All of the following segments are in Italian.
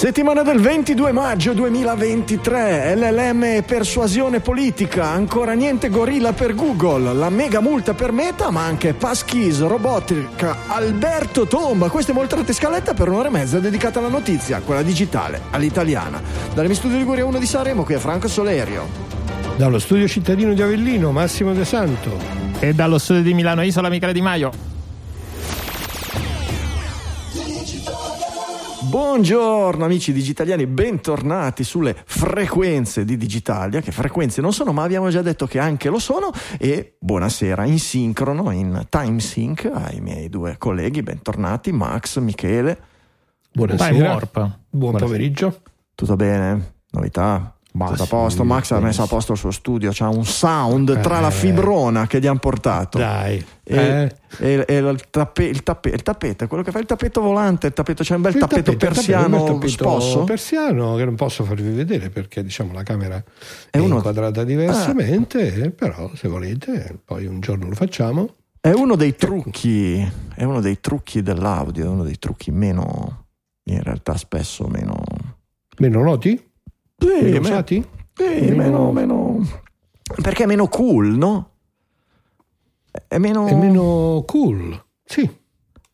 Settimana del 22 maggio 2023, LLM e persuasione politica, ancora niente gorilla per Google, la mega multa per Meta, ma anche Passkeys, robotica, Alberto Tomba. Questa è Moltrate Scaletta per un'ora e mezza dedicata alla notizia, quella digitale, all'italiana. Dalle mie studio Liguria 1 di Sanremo, qui è Franco Solerio. Dallo studio cittadino di Avellino, Massimo De Santo. E dallo studio di Milano Isola Michele Di Maio. Buongiorno amici digitaliani, bentornati sulle frequenze di Digitalia, che frequenze non sono, ma abbiamo già detto che anche lo sono. E buonasera in sincrono, in time sync, ai miei due colleghi, bentornati, Max, Michele. Buonasera. Buon pomeriggio. Tutto bene? Novità? Ma Tutto a posto, Max ha messo a posto il suo studio, c'ha un sound tra eh, la fibrona che gli hanno portato dai, e, eh. e, e il, tappe, il, tappe, il, tappeto, quello che fa il tappeto volante, il tappeto, c'è un bel tappeto, tappeto persiano tappeto, tappeto sposso. persiano che non posso farvi vedere perché diciamo la camera è, è uno... inquadrata diversamente, ah. però se volete poi un giorno lo facciamo. È uno dei trucchi, è uno dei trucchi dell'audio, è uno dei trucchi meno, in realtà spesso meno... Meno noti? Sì, meno usati? Sì, meno, meno, Perché è meno cool, no? È meno... È meno cool, sì.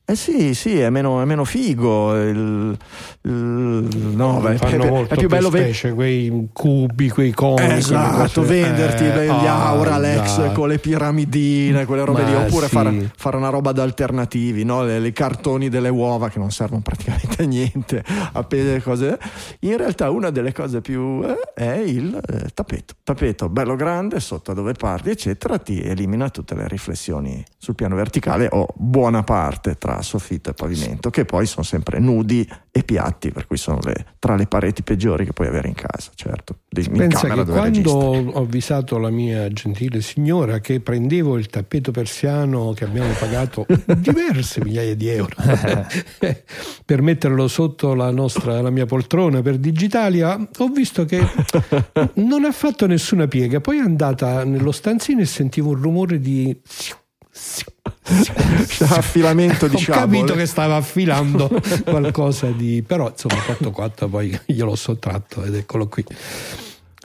Eh sì, sì, è meno, è meno figo. Il, il, no, beh, è, è più bello specie, quei cubi, quei coni. Esatto, venderti eh, gli ah, Auralex dai. con le piramidine, quelle robe Ma lì, oppure sì. fare, fare, una roba da alternativi, no? le, le, cartoni delle uova che non servono praticamente a niente, appese cose. In realtà una delle cose più eh, è il eh, tappeto. Tappeto bello grande, sotto dove parti, eccetera, ti elimina tutte le riflessioni sul piano verticale o buona parte tra soffitto e pavimento, che poi sono sempre nudi e piatti, per cui sono le, tra le pareti peggiori che puoi avere in casa, certo. In Pensa che quando registri. ho avvisato la mia gentile signora che prendevo il tappeto persiano che abbiamo pagato diverse migliaia di euro per metterlo sotto la, nostra, la mia poltrona per Digitalia, ho visto che non ha fatto nessuna piega. Poi è andata nello stanzino e sentivo un rumore di affilamento di sciabole. Ho capito che stava affilando qualcosa di... però insomma 4-4 poi gliel'ho sottratto ed eccolo qui.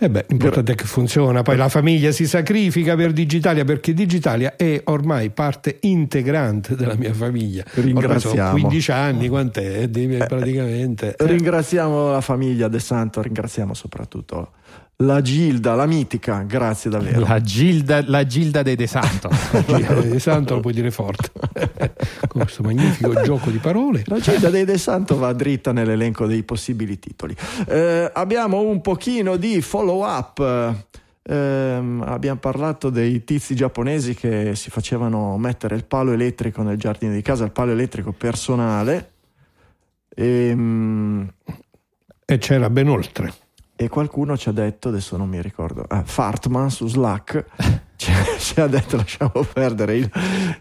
E beh, l'importante è che funziona, poi la famiglia si sacrifica per Digitalia perché Digitalia è ormai parte integrante della mia famiglia. Ringraziamo. 15 anni, quant'è? Eh, praticamente. Ringraziamo la famiglia De Santo, ringraziamo soprattutto la Gilda, la mitica, grazie davvero. La Gilda, la Gilda dei De Santo. la Gilda dei De Santo lo puoi dire forte. Con questo magnifico gioco di parole. La Gilda dei De Santo va dritta nell'elenco dei possibili titoli. Eh, abbiamo un pochino di follow up. Eh, abbiamo parlato dei tizi giapponesi che si facevano mettere il palo elettrico nel giardino di casa, il palo elettrico personale. E, ehm, e c'era ben oltre e qualcuno ci ha detto, adesso non mi ricordo, ah, Fartman su Slack. Ci, ci, ha detto lasciamo perdere il,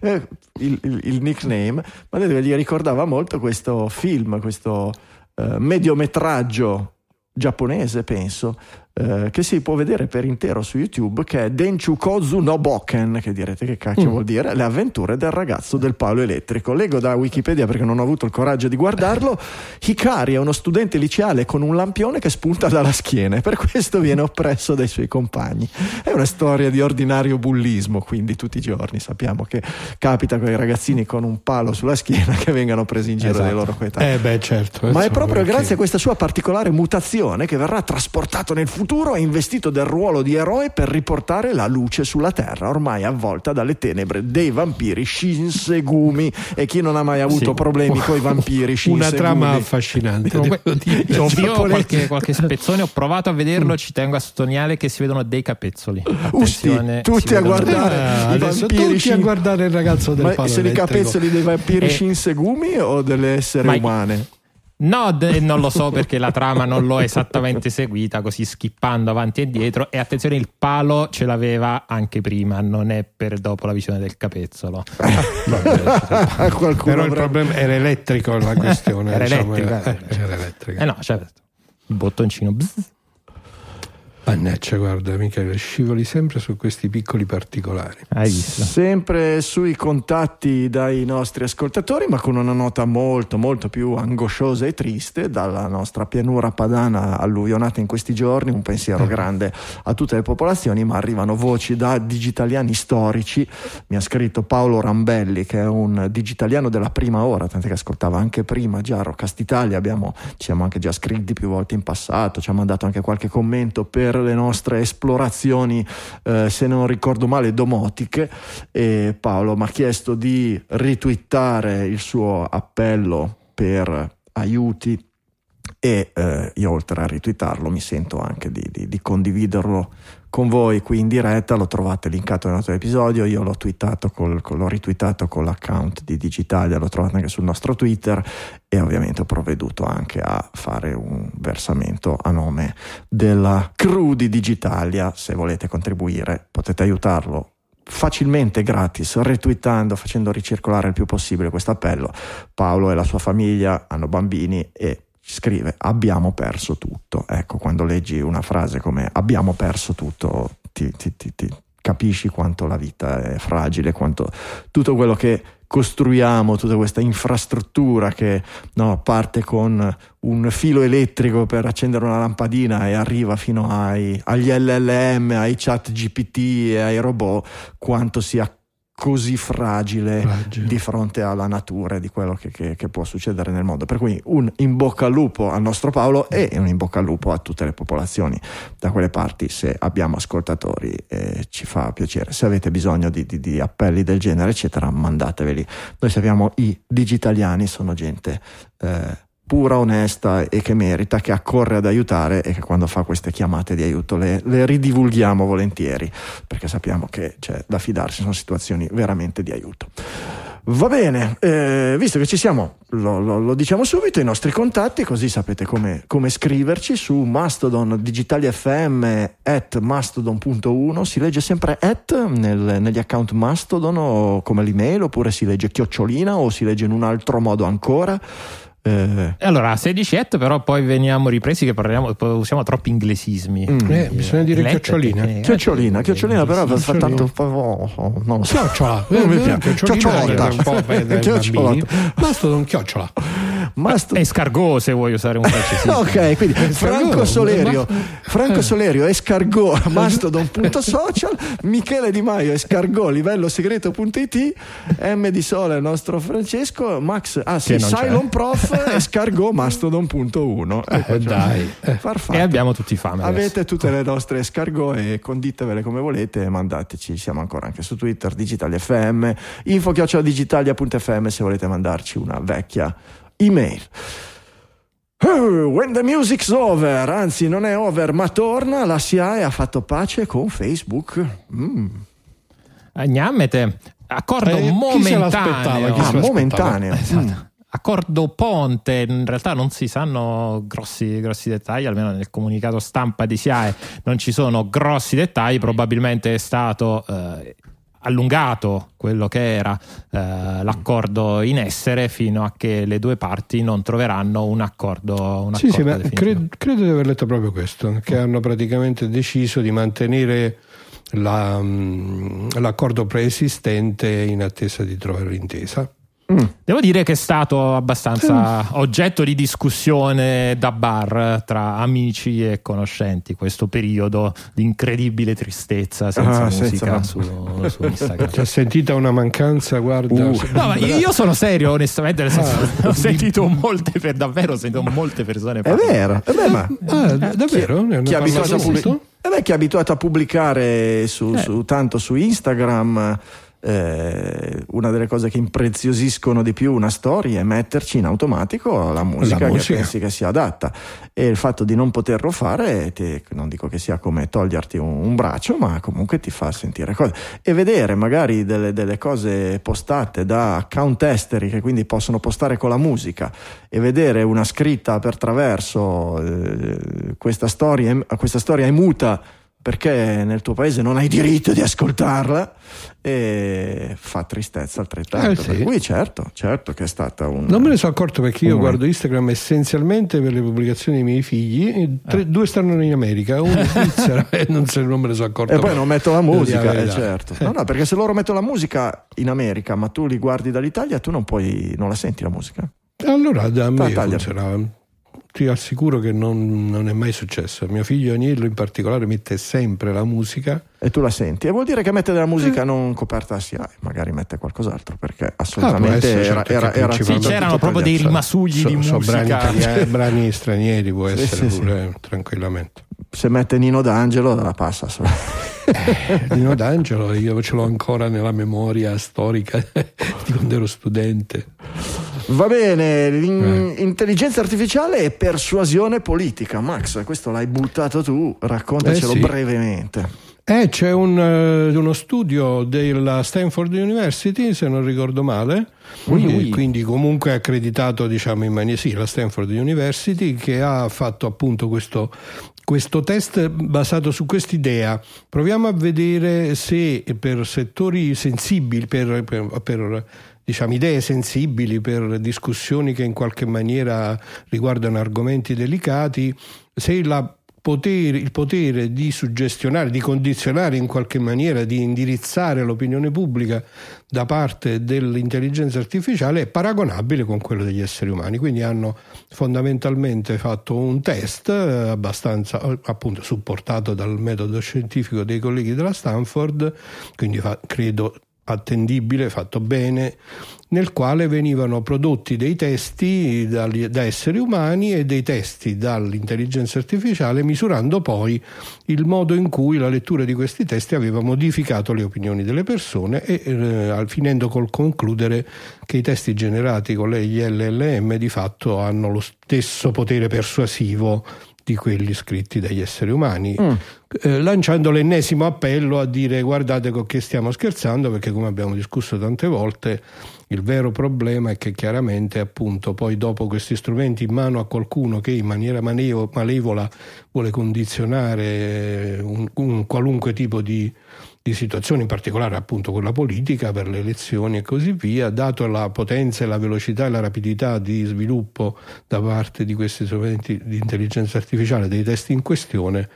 eh, il, il, il nickname, ma gli ricordava molto questo film, questo eh, mediometraggio giapponese, penso, eh, che si può vedere per intero su YouTube, che è Denchukozu no Boken, che direte che cacchio mm. vuol dire, le avventure del ragazzo del palo elettrico. Leggo da Wikipedia perché non ho avuto il coraggio di guardarlo. Hikari è uno studente liceale con un lampione che spunta dalla schiena e per questo viene oppresso dai suoi compagni. È una storia di ordinario bullismo, quindi tutti i giorni sappiamo che capita con i ragazzini con un palo sulla schiena che vengano presi in giro esatto. dai loro coetanei. Eh beh, certo. Ma è proprio perché... grazie a questa sua particolare mutazione che verrà trasportato nel futuro futuro è investito del ruolo di eroe per riportare la luce sulla terra, ormai avvolta dalle tenebre dei vampiri Shinsegumi. E chi non ha mai avuto sì. problemi con i vampiri Shinsegumi? Una trama affascinante. Io ho qualche, qualche, spezzone, ho provato a vederlo, ci tengo a sottolineare che si vedono dei capezzoli. Usti, tutti a guardare i vampiri tutti Shin... a guardare il ragazzo del Ma sono i capezzoli dei vampiri e... Shinsegumi o delle essere Ma... umane? No, d- non lo so perché la trama non l'ho esattamente seguita, così skippando avanti e dietro. E attenzione, il palo ce l'aveva anche prima, non è per dopo la visione del capezzolo. Però il problema era elettrico la questione. era diciamo, elettrico. Era, era, era elettrico. Eh no, certo. bottoncino. bzz. Mannaggia, guarda Michele, scivoli sempre su questi piccoli particolari. Hai visto? Sempre sui contatti dai nostri ascoltatori, ma con una nota molto, molto più angosciosa e triste dalla nostra pianura padana alluvionata in questi giorni. Un pensiero grande a tutte le popolazioni, ma arrivano voci da digitaliani storici. Mi ha scritto Paolo Rambelli, che è un digitaliano della prima ora, tanto che ascoltava anche prima già Roccast Italia. Abbiamo, ci siamo anche già scritti più volte in passato, ci ha mandato anche qualche commento per le nostre esplorazioni, eh, se non ricordo male, domotiche. E Paolo mi ha chiesto di ritwittare il suo appello per aiuti e eh, io oltre a ritwittarlo mi sento anche di, di, di, condividerlo con voi qui in diretta, lo trovate linkato nel nostro episodio, io l'ho, col, col, l'ho retweetato con l'account di Digitalia, lo trovate anche sul nostro Twitter. E ovviamente ho provveduto anche a fare un versamento a nome della crew di Digitalia, se volete contribuire potete aiutarlo facilmente gratis, retweetando, facendo ricircolare il più possibile questo appello. Paolo e la sua famiglia hanno bambini e scrive abbiamo perso tutto. Ecco, quando leggi una frase come abbiamo perso tutto, ti, ti, ti, ti capisci quanto la vita è fragile, quanto tutto quello che costruiamo, tutta questa infrastruttura che no, parte con un filo elettrico per accendere una lampadina e arriva fino ai, agli LLM, ai chat GPT e ai robot, quanto sia così fragile, fragile, di fronte alla natura e di quello che, che, che, può succedere nel mondo. Per cui un in bocca al lupo al nostro Paolo e un in bocca al lupo a tutte le popolazioni da quelle parti. Se abbiamo ascoltatori eh, ci fa piacere. Se avete bisogno di, di, di, appelli del genere, eccetera, mandateveli. Noi sappiamo i digitaliani sono gente. Eh, pura, onesta e che merita, che accorre ad aiutare e che quando fa queste chiamate di aiuto le, le ridivulghiamo volentieri, perché sappiamo che c'è da fidarsi, sono situazioni veramente di aiuto. Va bene, eh, visto che ci siamo, lo, lo, lo, diciamo subito, i nostri contatti, così sapete come, come scriverci su Mastodon Digitali FM at mastodon.1, si legge sempre at nel, negli account Mastodon o come l'email, oppure si legge chiocciolina o si legge in un altro modo ancora. Eh. Allora, 16 et, però poi veniamo ripresi che parliamo, usiamo troppi inglesismi. Mm. Eh, bisogna dire chiocciolina. Che, chiocciolina, chiocciolina, però fa tanto. Oh, oh, non lo so. Chiocciola. Non mi piace. Chiocciolata. Per Mastodon chiocciola. Mast- escargot se vuoi usare un francesismo. ok, quindi Franco Solerio, Franco Solerio escargot mastodon.social, Michele Di Maio escargot livello segreto.it, M di Sole il nostro Francesco, Max, ah sì, Cylon Prof escargot mastodon.1. Eh, dai. Eh. E abbiamo tutti fame. Avete adesso. tutte le nostre escargot e conditevele come volete e mandateci, siamo ancora anche su Twitter, Digitali FM, info digitalia.fm se volete mandarci una vecchia email. Oh, when the music's over, anzi non è over ma torna, la SIAE ha fatto pace con Facebook. Mm. Agnamete, accordo eh, momentaneo. Chi ah, momentaneo. Esatto. Mm. Accordo ponte, in realtà non si sanno grossi, grossi, dettagli, almeno nel comunicato stampa di SIAE non ci sono grossi dettagli, probabilmente è stato eh, allungato quello che era eh, l'accordo in essere fino a che le due parti non troveranno un accordo. Un sì, accordo sì, credo, credo, di aver letto proprio questo, che hanno praticamente deciso di mantenere la, mm, l'accordo preesistente in attesa di trovare l'intesa. Mm. Devo dire che è stato abbastanza oggetto di discussione da bar tra amici e conoscenti questo periodo di incredibile tristezza senza ah, musica senza... Su, su, Instagram. Ti sentita una mancanza, guarda. Uh. No, io sono serio, onestamente, nel senso, ah, ho sentito molte per davvero, ho sentito molte persone parlare. È vero, è vero, ma ah, davvero? Chi, chi, è abituato a pubblic- eh chi è abituato a pubblicare su, eh. su, tanto su Instagram eh, una delle cose che impreziosiscono di più una storia è metterci in automatico la musica, la musica. che pensi che sia adatta e il fatto di non poterlo fare ti, non dico che sia come toglierti un, un, braccio ma comunque ti fa sentire cose e vedere magari delle, delle, cose postate da account esteri che quindi possono postare con la musica e vedere una scritta per traverso eh, questa, storia, questa storia è muta perché nel tuo paese non hai diritto di ascoltarla e fa tristezza altrettanto. Eh, sì. Per cui certo, certo che è stata un... Non me ne sono accorto perché io un- guardo Instagram essenzialmente per le pubblicazioni dei miei figli, tre- due stanno in America, uno in Svizzera e non, se, non me ne sono accorto. E poi non metto la musica, eh, certo. No, no, perché se loro mettono la musica in America, ma tu li guardi dall'Italia, tu non puoi, non la senti la musica. Allora da me funzionava. Ti assicuro che non, non è mai successo. Mio figlio Agnello in particolare mette sempre la musica. E tu la senti. E vuol dire che mette della Eh. musica non coperta a SIAE, magari mette qualcos'altro, perché Ah, assolutamente essere, era, certo, era, era Sì, c'erano proprio dei rimasugli di So- so brani, musica. italiani- brani stranieri può Sì, essere sì, sì. pure tranquillamente. Se mette Nino D'Angelo la passa. solo. Dino D'Angelo io ce l'ho ancora nella memoria storica di quando ero studente. Va bene, Eh. intelligenza artificiale e persuasione politica. Max, questo l'hai buttato tu, raccontacelo Eh, sì. brevemente. Eh, c'è un, eh, uno studio della Stanford University, se non ricordo male, Ui, quindi, ui. quindi comunque accreditato diciamo in maniera sì, la Stanford University, che ha fatto appunto questo, questo test basato su quest'idea. Proviamo a vedere se per settori sensibili, per, per- per, diciamo, idee sensibili, per discussioni che in qualche maniera riguardano argomenti delicati, se la potere- il potere di suggestionare, di condizionare in qualche maniera, di indirizzare l'opinione pubblica da parte dell'intelligenza artificiale è paragonabile con quello degli esseri umani. Quindi hanno fondamentalmente fatto un test eh, abbastanza eh, appunto supportato dal metodo scientifico dei colleghi della Stanford, quindi fa- credo attendibile, fatto bene, nel quale venivano prodotti dei testi da esseri umani e dei testi dall'intelligenza artificiale, misurando poi il modo in cui la lettura di questi testi aveva modificato le opinioni delle persone e eh, finendo col concludere che i testi generati con gli LLM di fatto hanno lo stesso potere persuasivo di quelli scritti dagli esseri umani, eh, lanciando l'ennesimo appello a dire guardate con che stiamo scherzando perché come abbiamo discusso tante volte il vero problema è che chiaramente appunto poi dopo questi strumenti in mano a qualcuno che in maniera malevola vuole condizionare un, un qualunque tipo di, di situazione, in particolare appunto quella politica per le elezioni e così via, dato la potenza e la velocità e la rapidità di sviluppo da parte di questi strumenti di intelligenza artificiale, dei testi in questione,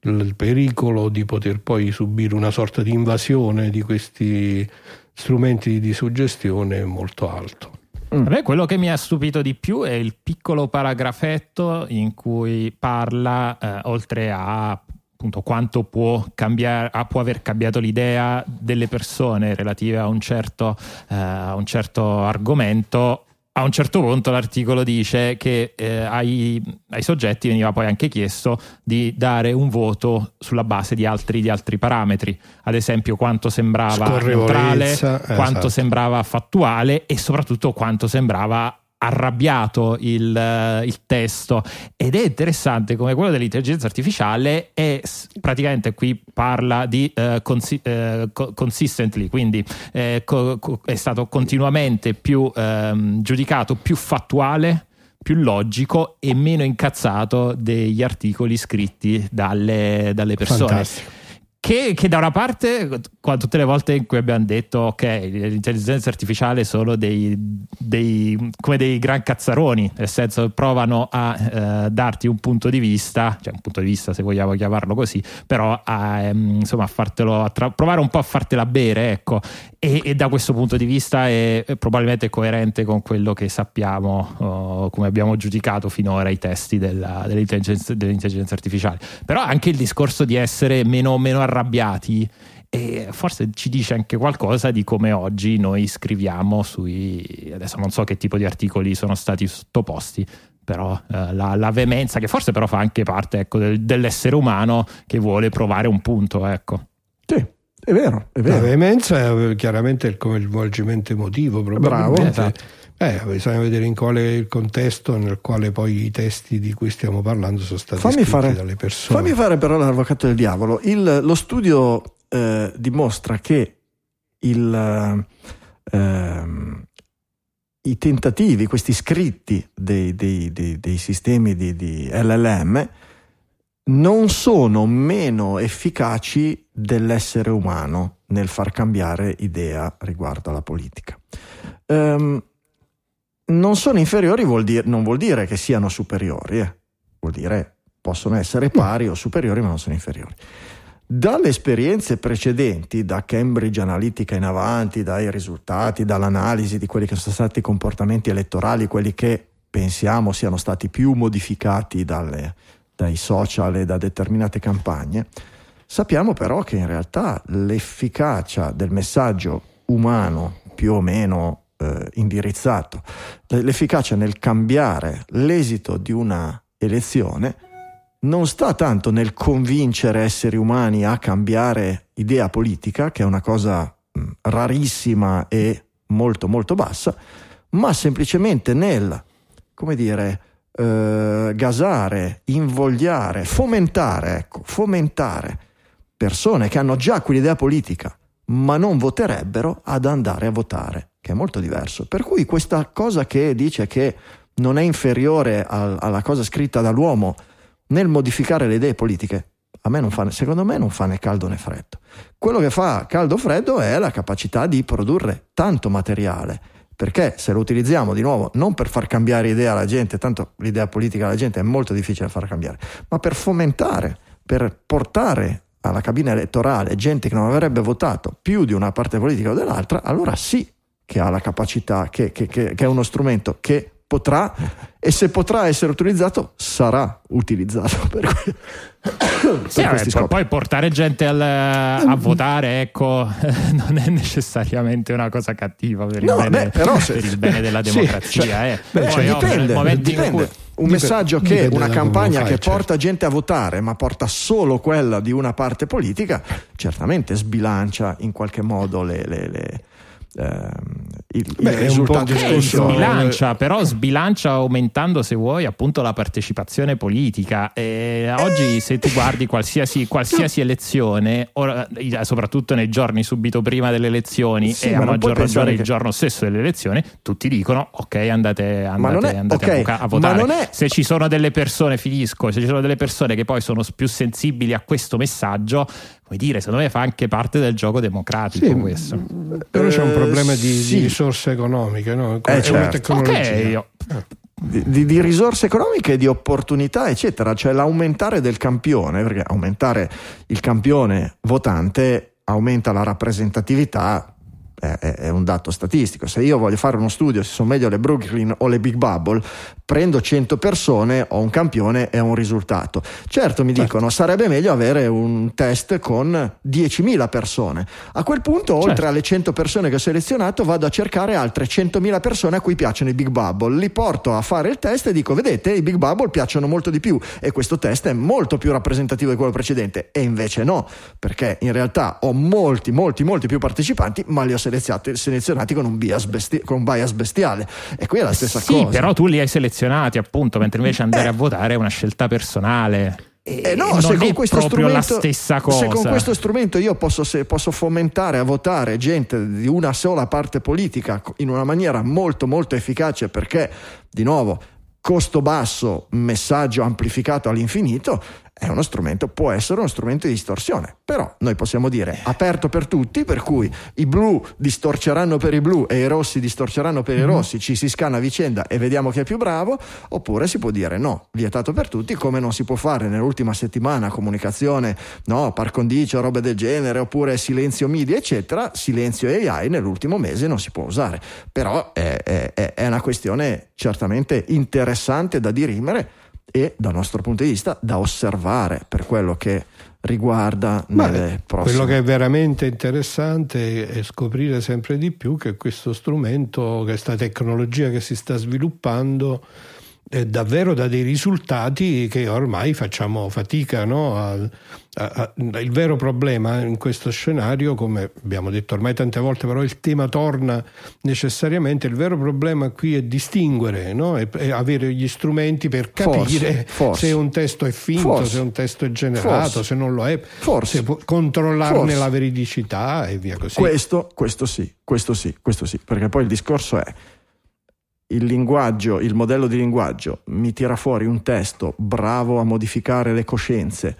il pericolo di poter poi subire una sorta di invasione di questi strumenti di suggestione è molto alto. A me quello che mi ha stupito di più è il piccolo paragrafetto in cui parla, eh, oltre a appunto quanto può, cambiare, ah, può aver cambiato l'idea delle persone relative a un certo, eh, a un certo argomento. A un certo punto l'articolo dice che eh, ai, ai soggetti veniva poi anche chiesto di dare un voto sulla base di altri, di altri parametri, ad esempio quanto sembrava neutrale, quanto esatto. sembrava fattuale e soprattutto quanto sembrava arrabbiato il, eh, il testo ed è interessante come quello dell'intelligenza artificiale è praticamente qui parla di eh, consi- eh, co- consistently quindi eh, co- co- è stato continuamente più ehm, giudicato più fattuale più logico e meno incazzato degli articoli scritti dalle, dalle persone Fantastico. che, che da una parte, tutte le volte in cui abbiamo detto ok, l'intelligenza artificiale sono dei, dei- come dei gran cazzaroni, nel senso provano a eh, darti un punto di vista, cioè un punto di vista se vogliamo chiamarlo così, però a, ehm, insomma, a tra- provare un po' a fartela bere, ecco, e, e da questo punto di vista è, è probabilmente coerente con quello che sappiamo, oh, come abbiamo giudicato finora i testi della- dell'intelligenza, dell'intelligenza artificiale. Però anche il discorso di essere meno, meno arrabbiati e forse ci dice anche qualcosa di come oggi noi scriviamo sui adesso non so che tipo di articoli sono stati sottoposti però eh, la, la veemenza che forse però fa anche parte ecco, del- dell'essere umano che vuole provare un punto ecco Sì, è vero, è La vero. veemenza è eh, chiaramente il coinvolgimento emotivo, Bravo. probabilmente. Esatto. Eh, bisogna vedere in quale è il contesto nel quale poi i testi di cui stiamo parlando sono stati Fammi scritti fare, dalle persone. fammi fare però l'avvocato del diavolo. Il- lo studio eh, dimostra che il, eh, ehm, i tentativi, questi scritti dei, dei- dei- dei sistemi di, di LLM non sono meno efficaci dell'essere umano nel far cambiare idea riguardo alla politica. Um, non sono inferiori vuol dire, non vuol dire che siano superiori, eh. vuol dire possono essere pari o superiori ma non sono inferiori. Dalle esperienze precedenti, da Cambridge Analytica in avanti, dai risultati, dall'analisi di quelli che sono stati i comportamenti elettorali, quelli che pensiamo siano stati più modificati dalle, dai social e da determinate campagne, sappiamo però che in realtà l'efficacia del messaggio umano più o meno eh, indirizzato, l'efficacia nel cambiare l'esito di una elezione non sta tanto nel convincere esseri umani a cambiare idea politica, che è una cosa mh, rarissima e molto molto bassa, ma semplicemente nel, come dire, eh, gasare, invogliare, fomentare, ecco, fomentare persone che hanno già quell'idea politica ma non voterebbero ad andare a votare, che è molto diverso. Per cui questa cosa che dice che non è inferiore al, alla cosa scritta dall'uomo nel modificare le idee politiche, a me non fa, secondo me non fa né caldo né freddo. Quello che fa caldo freddo è la capacità di produrre tanto materiale perché se lo utilizziamo di nuovo non per far cambiare idea alla gente, tanto l'idea politica alla gente è molto difficile da far cambiare, ma per fomentare, per portare alla cabina elettorale gente che non avrebbe votato più di una parte politica o dell'altra, allora sì che ha la capacità, che, che, che, che è uno strumento che potrà e se potrà essere utilizzato sarà utilizzato per, per sì, vabbè, poi portare gente al, a votare ecco non è necessariamente una cosa cattiva per il, no, bene, beh, se, per il bene, della democrazia sì, cioè, eh. beh, cioè, dipende, dipende. un messaggio che una campagna fai, che certo. porta gente a votare ma porta solo quella di una parte politica certamente sbilancia in qualche modo le, le, le il, Beh, il risultato okay, sbilancia, però sbilancia aumentando se vuoi appunto la partecipazione politica. E oggi se tu guardi qualsiasi, qualsiasi elezione ora, soprattutto nei giorni subito prima delle elezioni sì, e a maggior ragione che... il giorno stesso delle elezioni tutti dicono ok andate, andate, è, andate okay, a, votare. è... se ci sono delle persone finisco se ci sono delle persone che poi sono più sensibili a questo messaggio come dire, secondo me fa anche parte del gioco democratico sì, questo. Però c'è un problema di, sì. di risorse economiche, no? Eh, è certo. una tecnologia. Okay, io... Di, di, risorse economiche, di opportunità, eccetera, cioè l'aumentare del campione, perché aumentare il campione votante aumenta la rappresentatività è, è, un dato statistico. Se io voglio fare uno studio se sono meglio le Brooklyn o le Big Bubble, prendo 100 persone, ho un campione e un risultato. Certo, mi certo. dicono sarebbe meglio avere un test con 10.000 persone. A quel punto, certo. oltre alle 100 persone che ho selezionato, vado a cercare altre 100.000 persone a cui piacciono i Big Bubble. Li porto a fare il test e dico: Vedete, i Big Bubble piacciono molto di più e questo test è molto più rappresentativo di quello precedente. E invece no, perché in realtà ho molti, molti, molti più partecipanti, ma li ho selezionati selezionati con un, bias, besti- con un bias bestiale. E qui è la stessa sì, cosa. però tu li hai selezionati appunto, mentre invece andare eh. a votare è una scelta personale. Eh no, se con, questo strumento, se con questo strumento io posso, posso, fomentare a votare gente di una sola parte politica in una maniera molto molto efficace perché, di nuovo, costo basso, messaggio amplificato all'infinito, è uno strumento, può essere uno strumento di distorsione, però noi possiamo dire aperto per tutti, per cui i blu distorceranno per i blu e i rossi distorceranno per i mhm. rossi, ci si scanna a vicenda e vediamo chi è più bravo, oppure si può dire no, vietato per tutti, come non si può fare nell'ultima settimana comunicazione, no, par condicio, robe del genere, oppure silenzio media, eccetera, silenzio AI nell'ultimo mese non si può usare, però è, è, è una questione certamente interessante da dirimere e dal nostro punto di vista da osservare per quello che riguarda nelle prossime. Quello che è veramente interessante è scoprire sempre di più che questo strumento, questa tecnologia che si sta sviluppando davvero dà dei risultati che ormai facciamo fatica no? a, a, a, il vero problema in questo scenario come abbiamo detto ormai tante volte però il tema torna necessariamente il vero problema qui è distinguere no? e, e avere gli strumenti per capire forse, forse. se un testo è finto forse. se un testo è generato se non lo è se controllarne la veridicità e via così questo, questo sì questo sì questo sì perché poi il discorso è il linguaggio, il modello di linguaggio mi tira fuori un testo bravo a modificare le coscienze,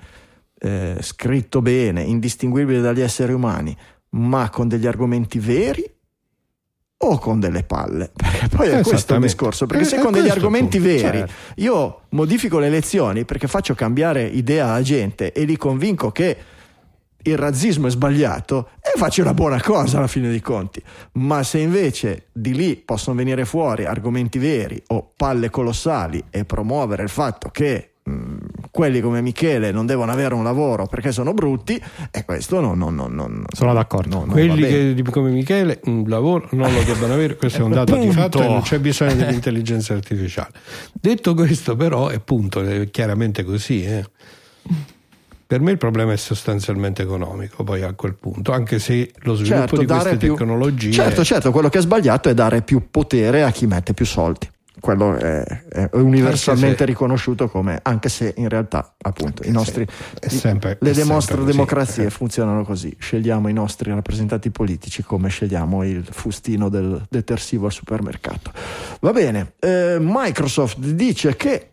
eh, scritto bene, indistinguibile dagli esseri umani, ma con degli argomenti veri o con delle palle, perché poi è questo il discorso, perché Eh, se con degli argomenti punto, veri certo. io modifico le lezioni perché faccio cambiare idea alla gente e li convinco che il razzismo è sbagliato e faccio una buona cosa alla fine dei conti. Ma se invece di lì possono venire fuori argomenti veri o palle colossali e promuovere il fatto che mh, quelli come Michele non devono avere un lavoro perché sono brutti, e questo non, non, non, non- Sono d'accordo. no, Quelli che, di- come Michele un lavoro non lo debbano avere, questo è un dato di Punto. fatto e non c'è bisogno dell'intelligenza artificiale. Detto questo, però, è punto, è chiaramente così. eh. Per me il problema è sostanzialmente economico, poi a quel punto, anche se lo sviluppo Certo, di queste più- tecnologie Certo, certo, quello che è sbagliato è dare più potere a chi mette più soldi. Quello è, è universalmente se- riconosciuto come, anche se in realtà, appunto, i nostri, è sempre- le nostre così. democrazie Eh. funzionano così. Scegliamo i nostri rappresentanti politici come scegliamo il fustino del detersivo al supermercato. Va bene, eh, Microsoft dice che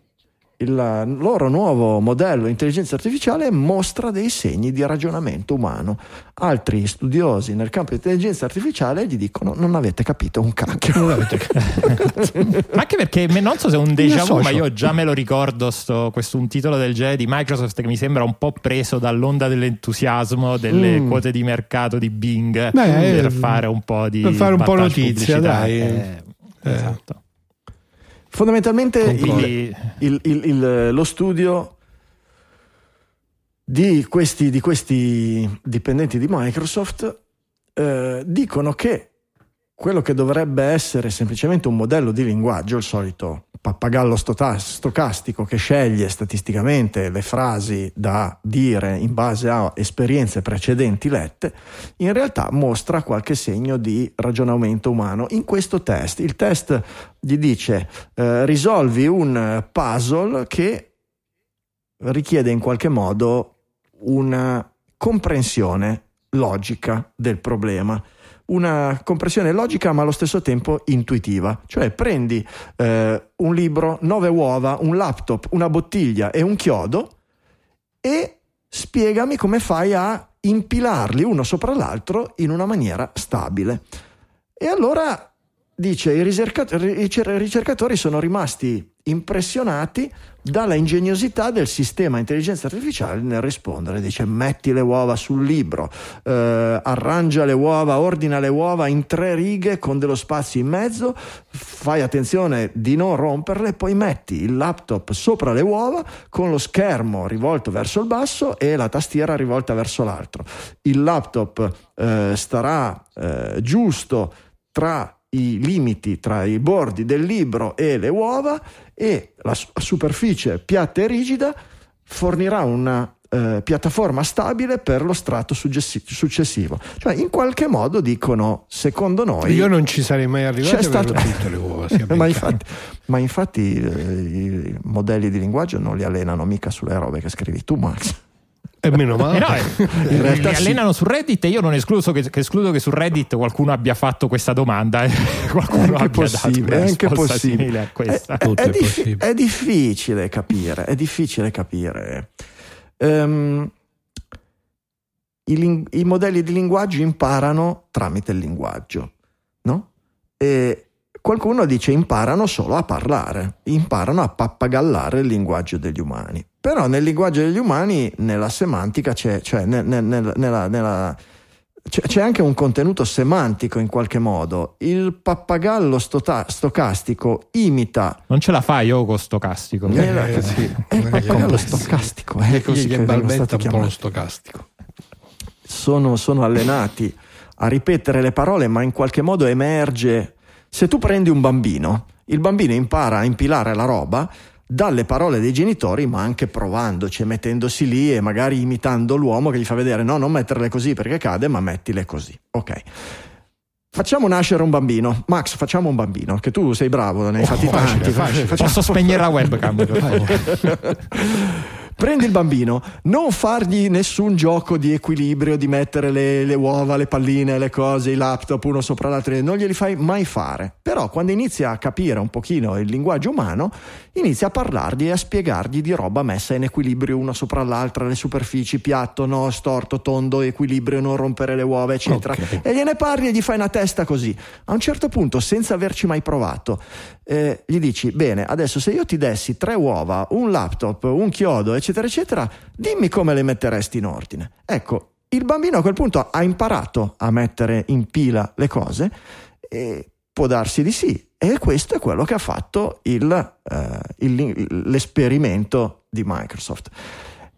il loro nuovo modello di intelligenza artificiale mostra dei segni di ragionamento umano. Altri studiosi nel campo di intelligenza artificiale gli dicono: Non avete capito un cacchio. Ma anche perché non so se è un déjà vu, ma io già me lo ricordo sto, questo un titolo del genere di Microsoft che mi sembra un po' preso dall'onda dell'entusiasmo delle Mm. quote di mercato di Bing Beh, per eh, fare un po' di per fare un po' notizia, dai. Eh, Eh. Esatto. Fondamentalmente il, il- il- lo studio di questi, di questi dipendenti di Microsoft eh, dicono che quello che dovrebbe essere semplicemente un modello di linguaggio, il solito pappagallo stocastico che sceglie statisticamente le frasi da dire in base a esperienze precedenti lette, in realtà mostra qualche segno di ragionamento umano. In questo test, il test gli dice eh, risolvi un puzzle che richiede in qualche modo una comprensione logica del problema. Una comprensione logica ma allo stesso tempo intuitiva, cioè prendi eh, un libro, nove uova, un laptop, una bottiglia e un chiodo e spiegami come fai a impilarli uno sopra l'altro in una maniera stabile. E allora dice i ricercat- i ricer- ricercatori sono rimasti impressionati dalla ingegnosità del sistema intelligenza artificiale nel rispondere. Dice metti le uova sul libro, eh, arrangia le uova, ordina le uova in tre righe con dello spazio in mezzo, fai attenzione di non romperle, poi metti il laptop sopra le uova con lo schermo rivolto verso il basso e la tastiera rivolta verso l'altro. Il laptop eh, starà eh, giusto tra i limiti tra i bordi del libro e le uova e la su- superficie piatta e rigida fornirà una eh, piattaforma stabile per lo strato successivo. Cioè, in qualche modo dicono, secondo noi, Io non ci sarei mai arrivato a stato- le uova. ma, infatti, ma infatti eh, i modelli di linguaggio non li allenano mica sulle robe che scrivi tu, Max. E meno Eh male. no, eh, In realtà li sì. allenano su Reddit e io non escluso che, che escludo che su Reddit qualcuno abbia fatto questa domanda e qualcuno È anche abbia possibile, dato una è anche possibile. simile a questa. È, è- Tutto è è diffi- possibile. è difficile capire, è difficile capire. Ehm, i, ling- i modelli di linguaggio imparano tramite il linguaggio, no? E qualcuno dice imparano solo a parlare, imparano a pappagallare il linguaggio degli umani. Però nel linguaggio degli umani, nella semantica, c'è, cioè nel- nel- nel- nella- nella, c'è, c'è anche un contenuto semantico in qualche modo. Il pappagallo stota- stocastico imita. Non ce la fai io con stocastico. Eh, Nella- eh, sì. è il pappagallo è- stocastico, è così che balbetta un po' lo stocastico. Sono, sono allenati a ripetere le parole, ma in qualche modo emerge. Se tu prendi un bambino, il bambino impara a impilare la roba dalle parole dei genitori, ma anche provandoci, e mettendosi lì e magari imitando l'uomo che gli fa vedere: no, non metterle così perché cade, ma mettile così. Ok. Facciamo nascere un bambino. Max, facciamo un bambino, che tu sei bravo, ne hai fatti facile, tanti. facile. Facciamo- Posso spegnere la webcam? per favore? Prendi il bambino, non fargli nessun gioco di equilibrio, di mettere le, le uova, le palline, le cose, i laptop uno sopra l'altro, non glieli fai mai fare. Però quando inizia a capire un pochino il linguaggio umano, inizia a parlargli e a spiegargli di roba messa in equilibrio una sopra l'altra, le superfici, piatto, no, storto, tondo, equilibrio, non rompere le uova, eccetera. Ok. E gliene parli e gli fai una testa così. A un certo punto, senza averci mai provato, eh, gli dici: Bene, adesso se io ti dessi tre uova, un laptop, un chiodo, eccetera, eccetera, dimmi come le metteresti in ordine. Ecco, il bambino a quel punto ha imparato a mettere in pila le cose e può darsi di sì. E questo è quello che ha fatto il, eh, il- l'esperimento di Microsoft.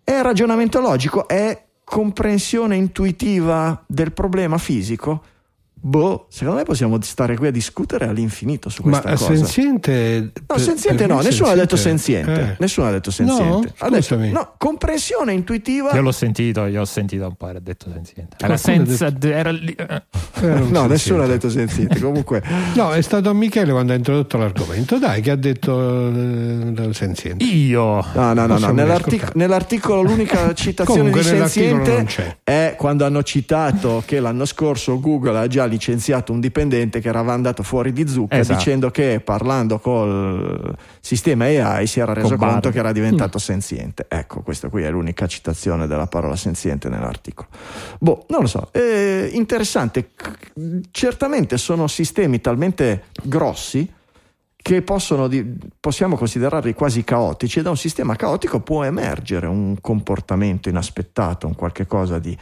È ragionamento logico? È comprensione intuitiva del problema fisico? Boh, secondo me possiamo stare qui a discutere all'infinito su Ma questa cosa. senziente. No, senziente no, nessuno ha detto senziente. Eh. Nessuno ha detto senziente. No? ha detto, no, comprensione intuitiva. Io l'ho sentito, io ho sentito un po' era detto senziente. Era Qualcuno ha senza era lì, eh. Era un No, senziente. nessuno ha detto senziente. Comunque, No, è stato Michele quando ha introdotto l'argomento. Dai, che ha detto eh, senziente. Io no, no, no, no. Nell'artic- nell'articolo l'unica citazione Comunque di senziente è quando hanno citato che l'anno scorso Google ha già licenziato un dipendente che era andato fuori di zucca Esatto. dicendo che parlando col sistema AI si era reso Con conto che era diventato senziente. Ecco, questa qui è l'unica citazione della parola senziente nell'articolo. Boh, non lo so, è interessante. C- Certamente sono sistemi talmente grossi che possono possiamo considerarli quasi caotici e da un sistema caotico può emergere un comportamento inaspettato, un qualche cosa di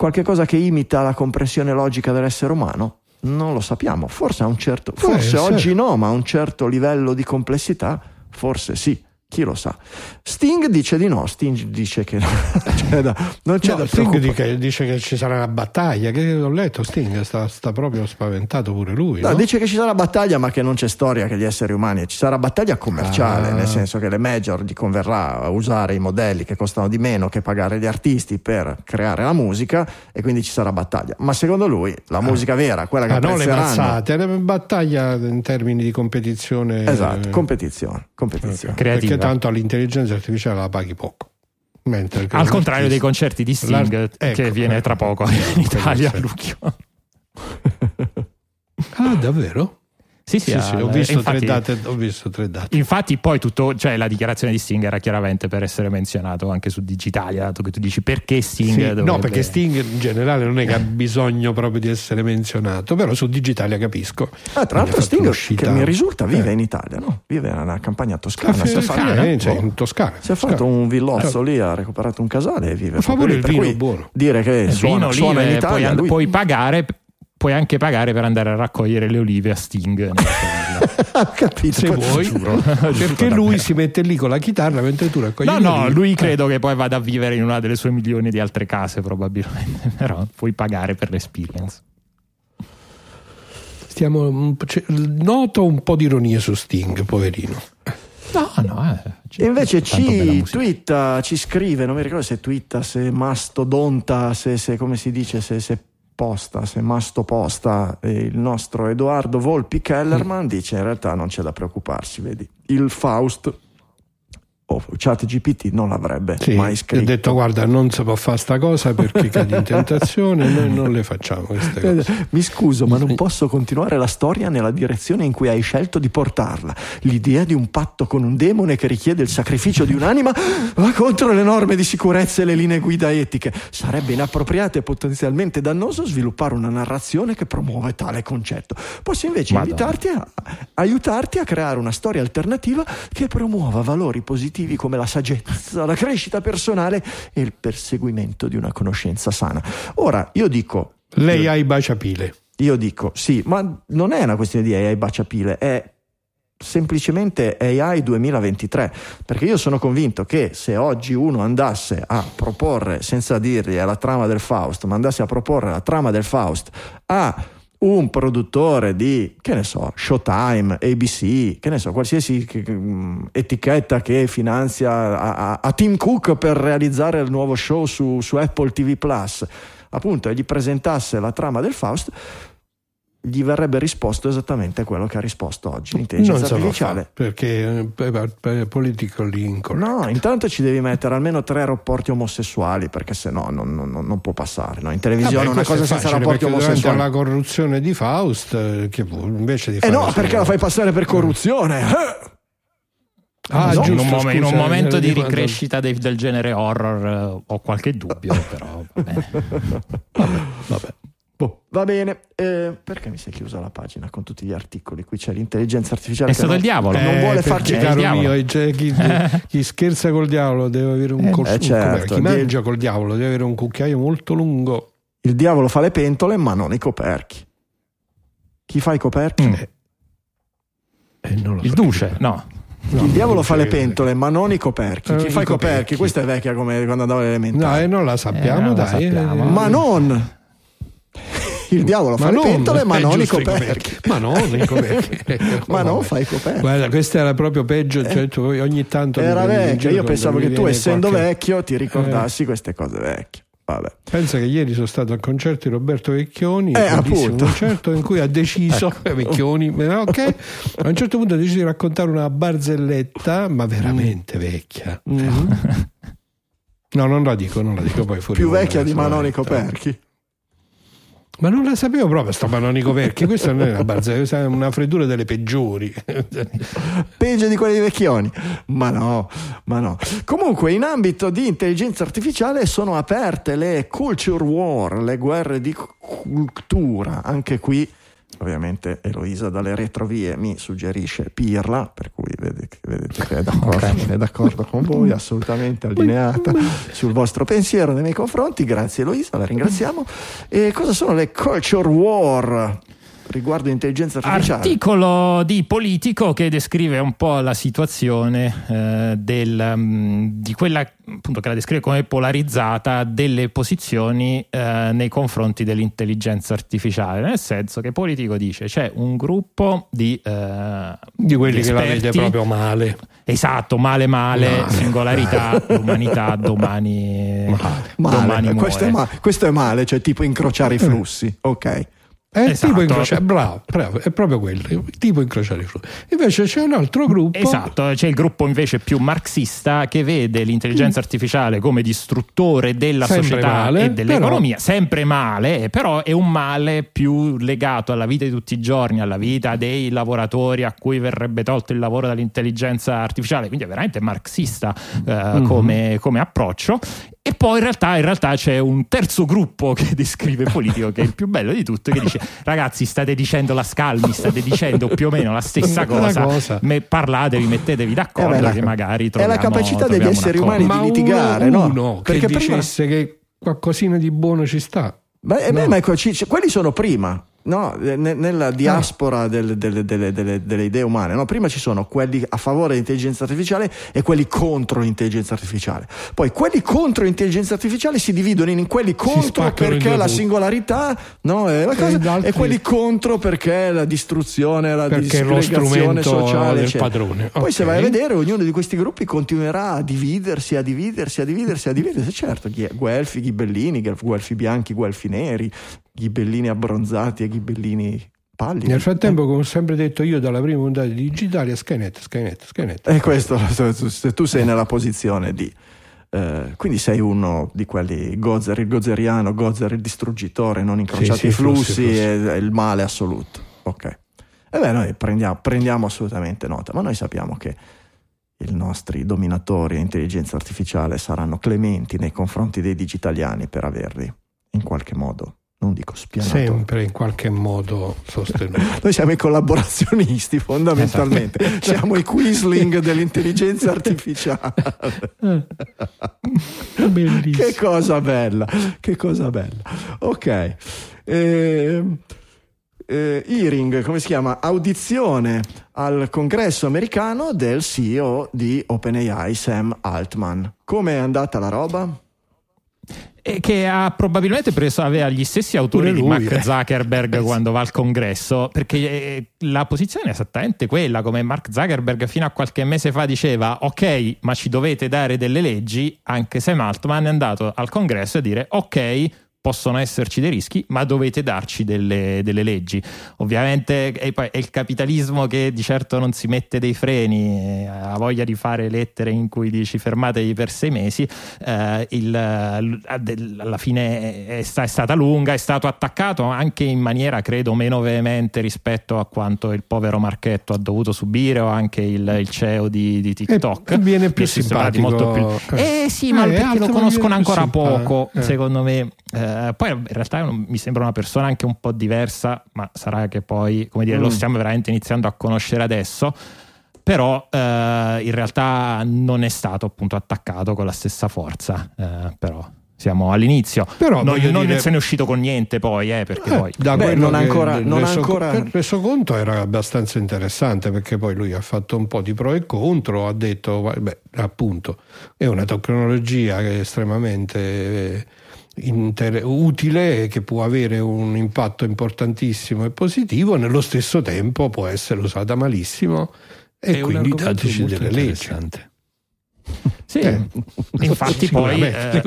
qualche cosa che imita la comprensione logica dell'essere umano? Non lo sappiamo, forse a un certo forse oggi no, ma a un certo livello di complessità forse sì. Chi lo sa? Sting dice di no, Sting dice che no. Cioè, no, non c'è No, da Sting dice, dice che ci sarà una battaglia. Che ho letto, Sting sta, sta proprio spaventato pure lui. No, no? dice che ci sarà battaglia, ma che non c'è storia che gli esseri umani, ci sarà battaglia commerciale, Ah. nel senso che le major gli converrà usare i modelli che costano di meno che pagare gli artisti per creare la musica e quindi ci sarà battaglia. Ma secondo lui la musica vera, quella che Ah, non le mazzate, battaglia in termini di competizione. Esatto, eh, competizione, competizione. creativa. Tanto all'intelligenza artificiale la paghi poco. Mentre Al contrario dei concerti di Sting L'art- che ecco, viene ecco. tra poco in Italia a. Lucchio. Ah, davvero? Sì, sì, Sì, sì, ho, visto infatti, tre date, ho visto tre date. Infatti, poi tutto, cioè la dichiarazione di Sting era chiaramente per essere menzionato anche su Digitalia, dato che tu dici perché Sting Sì, dovrebbe- No, perché Sting in generale non è che ha bisogno proprio di essere menzionato, però su Digitalia capisco. Ah, tra l'altro fatto Sting, un'uscita- che mi risulta, vive Eh. in Italia, no? Vive nella campagna toscana. Ah, si è fatto- eh, cioè, boh. in Toscana. Si è fatto Toscana. un villozzo Certo. lì, ha recuperato un casale e vive Fa proprio pure lì. il vino buono. Dire che Il suona, vino, suona in Italia, puoi, lui- puoi pagare, puoi anche pagare per andare a raccogliere le olive a Sting. capito. Se vuoi, Giuro. perché Giuro lui si mette lì con la chitarra mentre tu raccogli No, le no, lui Eh. credo che poi vada a vivere in una delle sue milioni di altre case, probabilmente. Però puoi pagare per l'experience. Stiamo, cioè, noto un po' di ironia su Sting, poverino. No, no, eh. E invece ci twitta, ci scrive, non mi ricordo se twitta, se mastodonta, se, se come si dice, se, se posta, se mastoposta, eh, il nostro Edoardo Volpi. Kellerman dice in realtà non c'è da preoccuparsi, vedi, il Faust o chat GPT non l'avrebbe Sì, mai gli ho scritto. detto guarda non si può fare sta cosa perché cadi in tentazione noi non le facciamo queste cose Eh, Mi scuso, ma non posso continuare la storia nella direzione in cui hai scelto di portarla. L'idea di un patto con un demone che richiede il sacrificio di un'anima va contro le norme di sicurezza e le linee guida etiche. Sarebbe inappropriato e potenzialmente dannoso sviluppare una narrazione che promuove tale concetto. Posso invece a aiutarti a creare una storia alternativa che promuova valori positivi come la saggezza, la crescita personale e il perseguimento di una conoscenza sana. Ora, io dico lei ha i baciapile io dico sì, ma non è una questione di AI baciapile, è semplicemente AI 2023, perché io sono convinto che se oggi uno andasse a proporre, senza dirgli è la trama del Faust, ma andasse a proporre la trama del Faust a un produttore di, che ne so, Showtime, ABC, che ne so, qualsiasi mm, etichetta che finanzia a, a- a Tim Cook per realizzare il nuovo show su, su Apple TV Plus, appunto, e gli presentasse la trama del Faust, gli verrebbe risposto esattamente quello che ha risposto oggi l'intelligenza Non artificiale. fa, perché è politically incorrect. No, intanto ci devi mettere almeno tre rapporti omosessuali perché se no non, non- non può passare. no? In televisione Vabbè, una cosa senza facile, rapporti omosessuali. la corruzione di Faust, eh, che invece di Eh fare no, solo- perché la fai passare per corruzione. Eh! Ah, No, in, giusto, un mom- in un scusa, momento eh, di ricrescita del genere horror eh, ho qualche dubbio, però va bene. Vabbè. Boh, va bene. Eh, perché mi sei chiusa la pagina con tutti gli articoli? Qui c'è l'intelligenza artificiale. È stato non- il diavolo. Non Eh, vuole farci caro diavolo. mio, cioè, chi, chi scherza col diavolo deve avere un, eh, un- certo, chi mangia col diavolo deve avere un cucchiaio molto lungo. Il diavolo fa le pentole, ma non i coperchi. Chi fa i coperchi? Mm. Eh, non lo Il so. duce, no. No, il diavolo fa le pentole, ma non i coperchi. Eh, Chi fa i coperchi? coperchi. Questa è vecchia come quando andavo alle No, eh, non la sappiamo, Eh, non la dai. sappiamo. eh, Ma non! Il diavolo fa le pentole, ma eh, non i coperchi. Ma non i coperchi. Ma non Vabbè. fa i coperchi. Guarda, questa era proprio peggio. Cioè, tu ogni tanto Era giro Io pensavo che tu, essendo qualche- vecchio, ti ricordassi queste cose vecchie. Vabbè. Pensa che ieri sono stato al concerto di Roberto Vecchioni, Eh, appunto. concerto in cui ha deciso Ecco. Vecchioni, eh, ok, a un certo punto ha deciso di raccontare una barzelletta, ma veramente vecchia. No, non la dico, non la dico poi fuori. Più vecchia di insomma, Manoni eh, Coperchi. Ma non la sapevo proprio sta Manonico Perchi, questa non è una barzelletta, è una freddura delle peggiori. Peggio di quelli di Vecchioni. Ma no, ma no. Comunque, in ambito di intelligenza artificiale sono aperte le culture war, le guerre di cultura. Anche qui, ovviamente, Eloisa dalle retrovie mi suggerisce Pirla, per cui vedete, vedete che è d'accordo, è d'accordo con voi, assolutamente allineata sul vostro pensiero nei miei confronti. Grazie Eloisa, la ringraziamo. E cosa sono le culture war? Riguardo l'intelligenza artificiale. Articolo di Politico che descrive un po' la situazione eh, del, mm, di quella appunto che la descrive come polarizzata delle posizioni eh, nei confronti dell'intelligenza artificiale, nel senso che Politico dice c'è un gruppo di, eh, Di quelli che la vede proprio male. Esatto, male male, Male. singolarità, l'umanità domani, Male, domani questo, è ma- questo è male, cioè tipo incrociare i flussi. Ok. È il Esatto. tipo incrociare, bravo, bravo, è proprio quello, il tipo incrociare i flussi. Invece c'è un altro gruppo. Esatto, c'è il gruppo invece più marxista che vede l'intelligenza artificiale come distruttore della Sempre società male, e dell'economia, sempre male, però è un male più legato alla vita di tutti i giorni, alla vita dei lavoratori a cui verrebbe tolto il lavoro dall'intelligenza artificiale, quindi è veramente marxista eh, come, come approccio. E poi in realtà, in realtà c'è un terzo gruppo che descrive politico, che è il più bello di tutto, che dice ragazzi state dicendo la scalmi, state dicendo più o meno la stessa cosa, cosa. Me- parlatevi, mettetevi d'accordo Eh beh, la- che magari è troviamo la capacità degli esseri umani ma di litigare, uno, no? uno che Perché prima- dicesse che qualcosina di buono ci sta. Beh, eh, beh, No. ma ecco, ci- ci- quelli sono prima. No, eh, ne- nella diaspora del- delle, delle- delle- delle idee umane, no? prima ci sono quelli a favore dell'intelligenza artificiale e quelli contro l'intelligenza artificiale. Poi quelli contro l'intelligenza artificiale si dividono in quelli contro perché la singolarità no, è la E cosa, gli altri- e quelli contro perché la distruzione, la Perché disgregazione sociale. del padrone. Poi se vai a vedere, ognuno di questi gruppi continuerà a dividersi, a dividersi, a dividersi, a dividersi. Certo, guelfi, ghibellini, guelfi bianchi, guelfi neri, ghibellini abbronzati e ghibellini pallidi. Nel frattempo, come ho sempre detto io dalla prima puntata di digitali, a Skynet, Skynet, Skynet. E questo, se tu sei nella posizione di... eh, quindi sei uno di quelli Gozer, il gozeriano, Gozer il distruggitore, non incrociati sì, i flussi, flussi, flussi. È, è il male assoluto. Ok. E beh, noi prendiamo, prendiamo assolutamente nota, ma noi sappiamo che i nostri dominatori a intelligenza artificiale saranno clementi nei confronti dei digitaliani per averli in qualche modo, non dico spianato. Sempre in qualche modo sostenuto. Noi siamo i collaborazionisti fondamentalmente, siamo i quisling dell'intelligenza artificiale. Bellissimo. che cosa bella, che cosa bella. Ok. Ehm, eh, hearing, come si chiama? Audizione al congresso americano del CEO di OpenAI, Sam Altman. Come è andata la roba? E che ha probabilmente preso, aveva gli stessi autori Pure di lui, Mark eh. Zuckerberg quando va al congresso, perché eh, la posizione è esattamente quella, come Mark Zuckerberg fino a qualche mese fa diceva ok, ma ci dovete dare delle leggi, anche Sam Altman è andato al congresso a dire ok, possono esserci dei rischi, ma dovete darci delle, delle leggi. Ovviamente è, è, il capitalismo che di certo non si mette dei freni, ha voglia di fare lettere in cui dici fermatevi per sei mesi, eh, il, alla fine è, è, stata lunga, è stato attaccato anche in maniera credo meno veemente rispetto a quanto il povero Marchetto ha dovuto subire o anche il, il CEO di, di TikTok. E viene più simpatico. Molto più... Eh sì, ma eh, perché lo conoscono ancora poco, eh. secondo me. Eh, poi in realtà mi sembra una persona anche un po' diversa, ma sarà che poi, come dire, mm. lo stiamo veramente iniziando a conoscere adesso. Però eh, in realtà non è stato appunto attaccato con la stessa forza. Eh, però siamo all'inizio. Però non, non dire... se ne è uscito con niente poi, eh, perché eh, poi... Da Beh, non ancora, non reso, ancora... Il reso conto era abbastanza interessante perché poi lui ha fatto un po' di pro e contro, ha detto, beh, appunto, è una tecnologia estremamente eh, inter- utile che può avere un impatto importantissimo e positivo, nello stesso tempo può essere usata malissimo e è quindi dateci delle leggi. Sì, eh, infatti poi eh,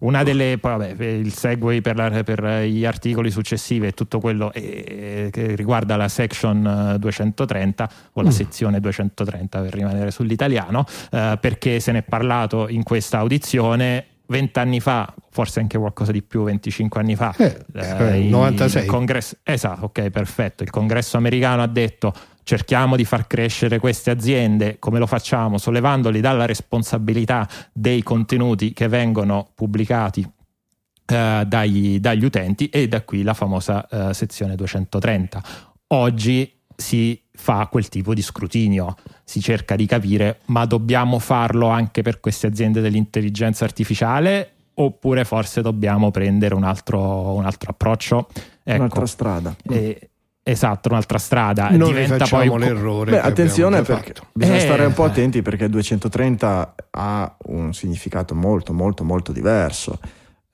una delle poi, vabbè, il segue per, la, per, gli articoli successivi e tutto quello eh, che riguarda la section 230 o la mm. sezione 230 per rimanere sull'italiano eh, perché se ne è parlato in questa audizione vent'anni fa, forse anche qualcosa di più, 25 anni fa, eh, eh, 96. Congresso, esatto, ok, perfetto. Il congresso americano ha detto cerchiamo di far crescere queste aziende, come lo facciamo? Sollevandoli dalla responsabilità dei contenuti che vengono pubblicati eh, dagli, dagli, utenti e da qui la famosa eh, sezione 230. Oggi si fa quel tipo di scrutinio, si cerca di capire ma dobbiamo farlo anche per queste aziende dell'intelligenza artificiale oppure forse dobbiamo prendere un altro, un altro approccio? Ecco, un'altra strada. E, esatto, un'altra strada. Non Diventa poi un... l'errore. Beh, attenzione perché fatto. bisogna eh, stare un po' attenti perché 230 ha un significato molto molto molto diverso.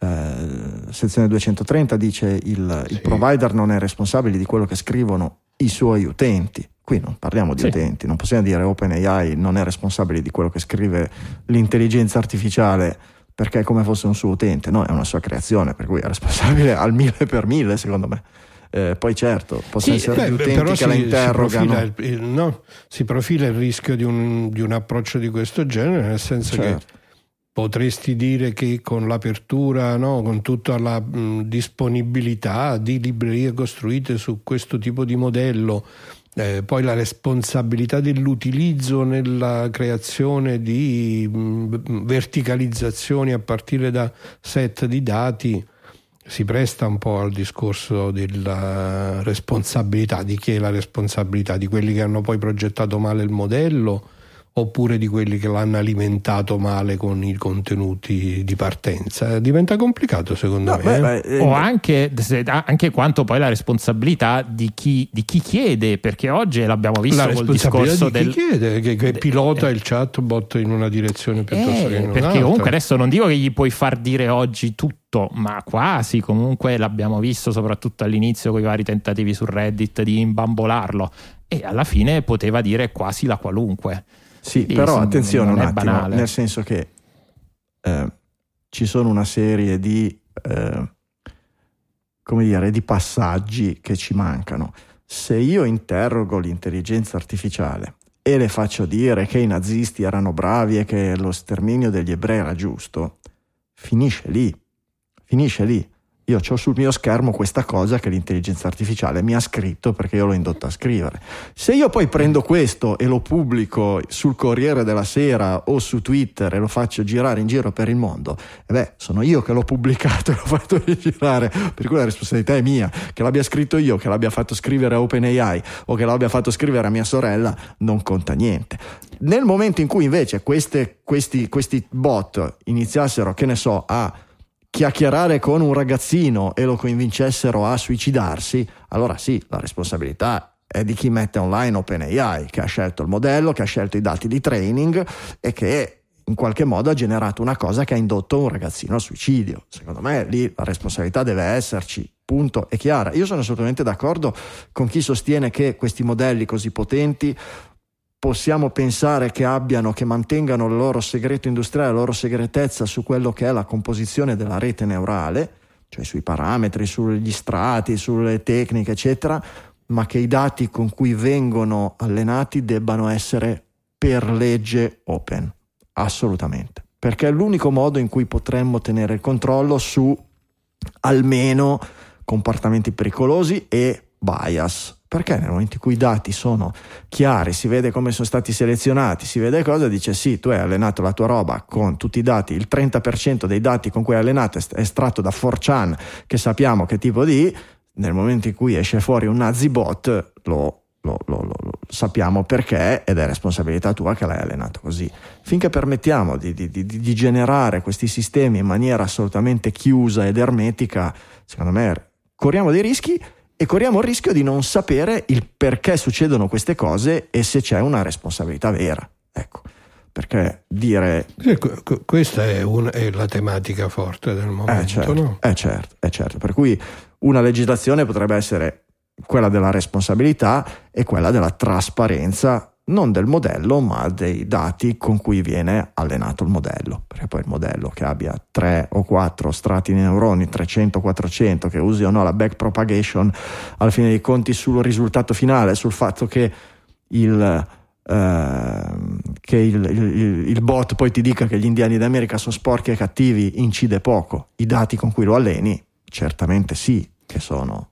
Eh, sezione 230 dice il, sì. il provider non è responsabile di quello che scrivono i suoi utenti. Qui non parliamo di sì. utenti, non possiamo dire OpenAI non è responsabile di quello che scrive l'intelligenza artificiale perché è come fosse un suo utente, no, è una sua creazione, per cui è responsabile al mille per mille, secondo me. Eh, poi certo, possono sì, essere beh, utenti che si, la interrogano. Si profila, il, no, si profila il rischio di un, di un, approccio di questo genere, nel senso certo. che potresti dire che con l'apertura, no, con tutta la mh, disponibilità di librerie costruite su questo tipo di modello, eh, poi la responsabilità dell'utilizzo nella creazione di mh, verticalizzazioni a partire da set di dati si presta un po' al discorso della responsabilità, di chi è la responsabilità, di quelli che hanno poi progettato male il modello oppure di quelli che l'hanno alimentato male con i contenuti di partenza. Diventa complicato secondo no, me. Beh, beh, eh. O anche, anche, quanto poi la responsabilità di chi, di chi, chiede, perché oggi l'abbiamo visto la col discorso di del... chi chiede, che, che pilota eh, il chatbot in una direzione piuttosto eh, che in un'altra. Perché comunque adesso non dico che gli puoi far dire oggi tutto, ma quasi comunque l'abbiamo visto soprattutto all'inizio con i vari tentativi su Reddit di imbambolarlo e alla fine poteva dire quasi la qualunque. Sì, sì però attenzione un attimo, banale. nel senso che eh, ci sono una serie di, eh, come dire, di passaggi che ci mancano. Se io interrogo l'intelligenza artificiale e le faccio dire che i nazisti erano bravi e che lo sterminio degli ebrei era giusto, finisce lì, finisce lì io ho sul mio schermo questa cosa che l'intelligenza artificiale mi ha scritto perché io l'ho indotto a scrivere. Se io poi prendo questo e lo pubblico sul Corriere della Sera o su Twitter e lo faccio girare in giro per il mondo, e beh, sono io che l'ho pubblicato e l'ho fatto girare, per cui la responsabilità è mia, che l'abbia scritto io, che l'abbia fatto scrivere a OpenAI o che l'abbia fatto scrivere a mia sorella, non conta niente. Nel momento in cui invece queste, questi, questi bot iniziassero, che ne so, a chiacchierare con un ragazzino e lo convincessero a suicidarsi, allora sì, la responsabilità è di chi mette online OpenAI, che ha scelto il modello, che ha scelto i dati di training e che in qualche modo ha generato una cosa che ha indotto un ragazzino al suicidio. Secondo me lì la responsabilità deve esserci, punto, è chiara. Io sono assolutamente d'accordo con chi sostiene che questi modelli così potenti possiamo pensare che abbiano, che mantengano il loro segreto industriale, la loro segretezza su quello che è la composizione della rete neurale, cioè sui parametri, sugli strati, sulle tecniche, eccetera, ma che i dati con cui vengono allenati debbano essere per legge open, assolutamente, perché è l'unico modo in cui potremmo tenere il controllo su almeno comportamenti pericolosi e bias. Perché nel momento in cui i dati sono chiari, si vede come sono stati selezionati, si vede cosa, dice sì, tu hai allenato la tua roba con tutti i dati, il 30% dei dati con cui hai allenato è estratto da 4chan, che sappiamo che tipo di, nel momento in cui esce fuori un nazi bot, lo, lo, lo, lo sappiamo perché ed è responsabilità tua che l'hai allenato così. Finché permettiamo di, di, di, di generare questi sistemi in maniera assolutamente chiusa ed ermetica, secondo me corriamo dei rischi e corriamo il rischio di non sapere il perché succedono queste cose e se c'è una responsabilità vera. Ecco, perché dire... Questa è, una, è, la tematica forte del momento, eh certo, no? È certo, è certo. Per cui una legislazione potrebbe essere quella della responsabilità e quella della trasparenza non del modello, ma dei dati con cui viene allenato il modello. Perché poi il modello che abbia 3 o 4 strati di neuroni, 300, 400, che usi o no la backpropagation, alla fine dei conti sul risultato finale, sul fatto che il, eh, che il, il, il, bot poi ti dica che gli indiani d'America sono sporchi e cattivi incide poco. I dati con cui lo alleni, certamente sì, che sono,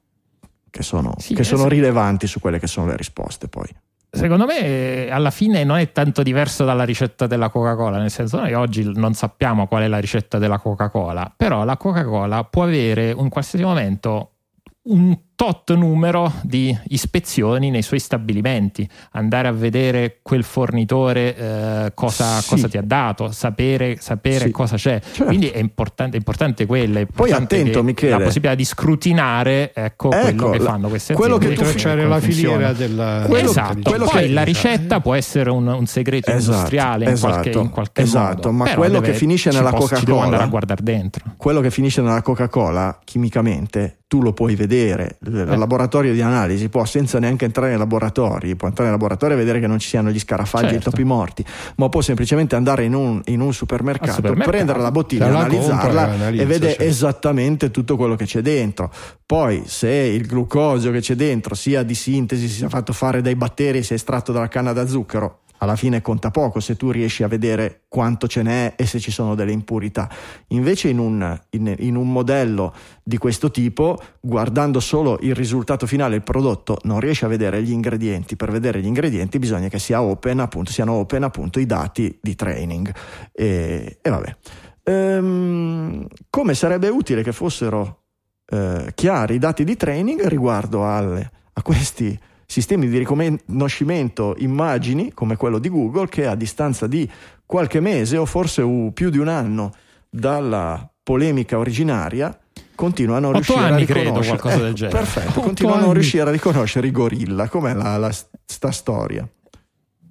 che sono, sì, che sono rilevanti su quelle che sono le risposte poi secondo me alla fine non è tanto diverso dalla ricetta della Coca-Cola, nel senso noi oggi non sappiamo qual è la ricetta della Coca-Cola, però la Coca-Cola può avere in qualsiasi momento un tot numero di ispezioni nei suoi stabilimenti, andare a vedere quel fornitore eh, cosa, sì. cosa, ti ha dato, sapere, sapere sì. cosa c'è. Certo. Quindi è importante, è importante quella. È importante Poi attento, Michele. La possibilità di scrutinare ecco, ecco quello che fanno queste quello aziende. Quello che tracciare la filiera della... Quello, esatto. Quello Poi che... la ricetta può essere un, un segreto esatto, industriale in esatto, qualche, in qualche esatto, modo. ma Però quello deve, che finisce nella Coca-Cola... andare a guardare dentro. Quello che finisce nella Coca-Cola, chimicamente, tu lo puoi vedere. Il eh. laboratorio di analisi può senza neanche entrare nei laboratori, può entrare nei laboratori e vedere che non ci siano gli scarafaggi certo. e i topi morti, ma può semplicemente andare in un, in un supermercato, supermercato, prendere la bottiglia, la analizzarla e vede certo. esattamente tutto quello che c'è dentro. Poi se il glucosio che c'è dentro sia di sintesi, sia fatto fare dai batteri, sia estratto dalla canna da zucchero, alla fine conta poco se tu riesci a vedere quanto ce n'è e se ci sono delle impurità. Invece in un, in, in un, modello di questo tipo, guardando solo il risultato finale, il prodotto, non riesci a vedere gli ingredienti. Per vedere gli ingredienti bisogna che sia open, appunto, siano open appunto i dati di training. E, e vabbè. Ehm, come sarebbe utile che fossero eh, chiari i dati di training riguardo alle, a questi sistemi di riconoscimento immagini come quello di Google che a distanza di qualche mese o forse più di un anno dalla polemica originaria continuano a riuscire anni, a riconoscere credo, qualcosa del genere. Perfetto, continuano a non riuscire a riconoscere i gorilla, com'è la, la sta storia?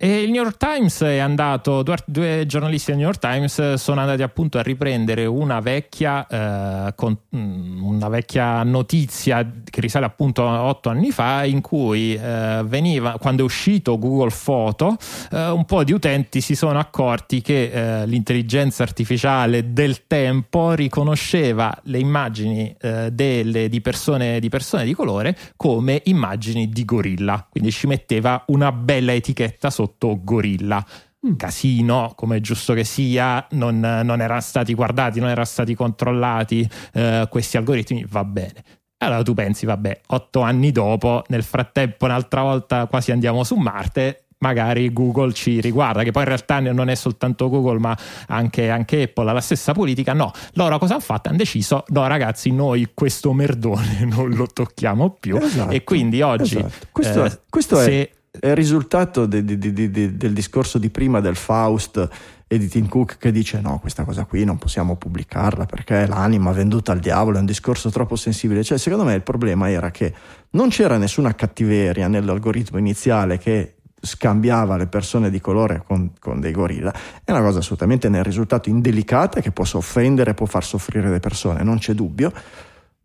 E il New York Times è andato, due, due, giornalisti del New York Times sono andati appunto a riprendere una vecchia, eh, con, mm, una vecchia notizia che risale appunto a otto anni fa in cui eh, veniva, quando è uscito Google Photo, eh, un po' di utenti si sono accorti che eh, l'intelligenza artificiale del tempo riconosceva le immagini eh, delle, di, persone, di persone di colore come immagini di gorilla, quindi ci metteva una bella etichetta sotto sotto gorilla. Mm. Casino, come è giusto che sia, non, non erano stati guardati, non erano stati controllati eh, questi algoritmi, va bene. Allora tu pensi, vabbè, otto anni dopo, nel frattempo, un'altra volta quasi andiamo su Marte, magari Google ci riguarda, che poi in realtà non è soltanto Google, ma anche, anche Apple ha la stessa politica. No, loro cosa hanno fatto? Hanno deciso, no ragazzi, noi questo merdone non lo tocchiamo più. Esatto, e quindi oggi... Esatto. Questo, eh, questo se, è è il risultato de, de, de, del discorso di prima del Faust e di Tim Cook che dice no, questa cosa qui non possiamo pubblicarla perché l'anima venduta al diavolo è un discorso troppo sensibile. Cioè, secondo me il problema era che non c'era nessuna cattiveria nell'algoritmo iniziale che scambiava le persone di colore con, con, dei gorilla, è una cosa assolutamente nel risultato indelicata che può offendere, può far soffrire le persone, non c'è dubbio,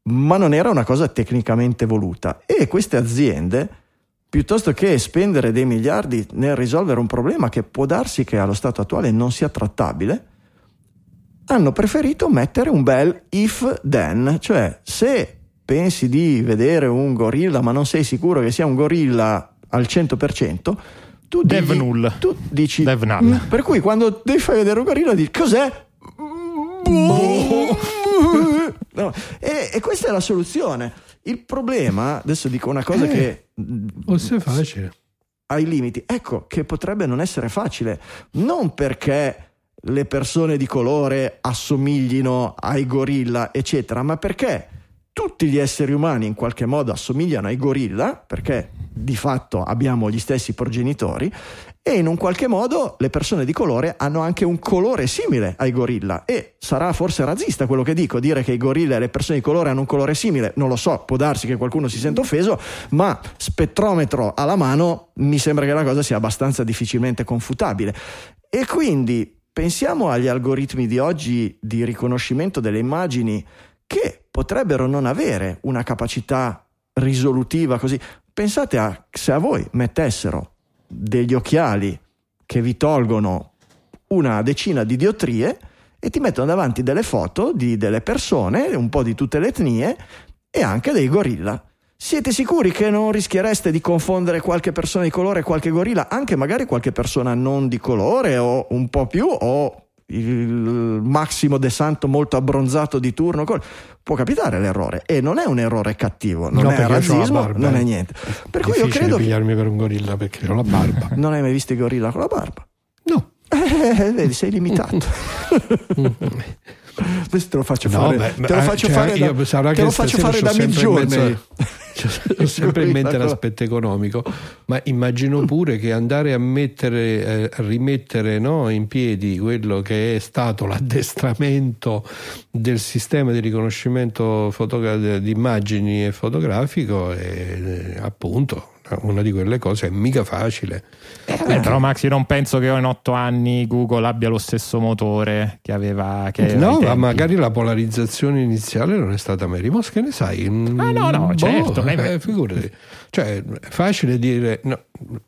ma non era una cosa tecnicamente voluta. E queste aziende piuttosto che spendere dei miliardi nel risolvere un problema che può darsi che allo stato attuale non sia trattabile, hanno preferito mettere un bel if then, cioè se pensi di vedere un gorilla ma non sei sicuro che sia un gorilla al 100%, tu, Dev null. tu dici Dev null. per cui quando devi far vedere un gorilla dici cos'è? No, e, e questa è la soluzione. Il problema, adesso dico una cosa Eh. che Forse è facile. ai limiti. Ecco che potrebbe non essere facile, non perché le persone di colore assomiglino ai gorilla, eccetera, ma perché tutti gli esseri umani in qualche modo assomigliano ai gorilla, perché di fatto abbiamo gli stessi progenitori, e in un qualche modo le persone di colore hanno anche un colore simile ai gorilla. E sarà forse razzista quello che dico, dire che i gorilla e le persone di colore hanno un colore simile, non lo so, può darsi che qualcuno si senta offeso, ma spettrometro alla mano mi sembra che la cosa sia abbastanza difficilmente confutabile. E quindi pensiamo agli algoritmi di oggi di riconoscimento delle immagini che potrebbero non avere una capacità risolutiva così. Pensate a se a voi mettessero degli occhiali che vi tolgono una decina di diottrie e ti mettono davanti delle foto di delle persone, un po' di tutte le etnie e anche dei gorilla. Siete sicuri che non rischiereste di confondere qualche persona di colore e qualche gorilla, anche magari qualche persona non di colore o un po' più o il Massimo De Santo molto abbronzato di turno? Può capitare l'errore e non è un errore cattivo, non No, è razzismo, non eh. è niente. Per cui io credo che pigliarmi per un gorilla perché ho la barba. non hai mai visto i gorilla con la barba. No. Eh, vedi, sei limitato. Adesso te lo faccio No, fare, beh, te lo eh, faccio cioè, fare da, te lo faccio fare da Midjourney. mezzo- Ho sempre in mente l'aspetto economico, ma immagino pure che andare a mettere, eh, rimettere no, in piedi quello che è stato l'addestramento del sistema di riconoscimento fotogra- di immagini e fotografico è eh, appunto una di quelle cose è mica facile. Eh, però Max, io non penso che in otto anni Google abbia lo stesso motore che aveva. Che No, ma magari la polarizzazione iniziale non è stata mai rimos, che ne sai? Ah, no, no, certo, ma- eh, figurati. Cioè, è facile dire, no,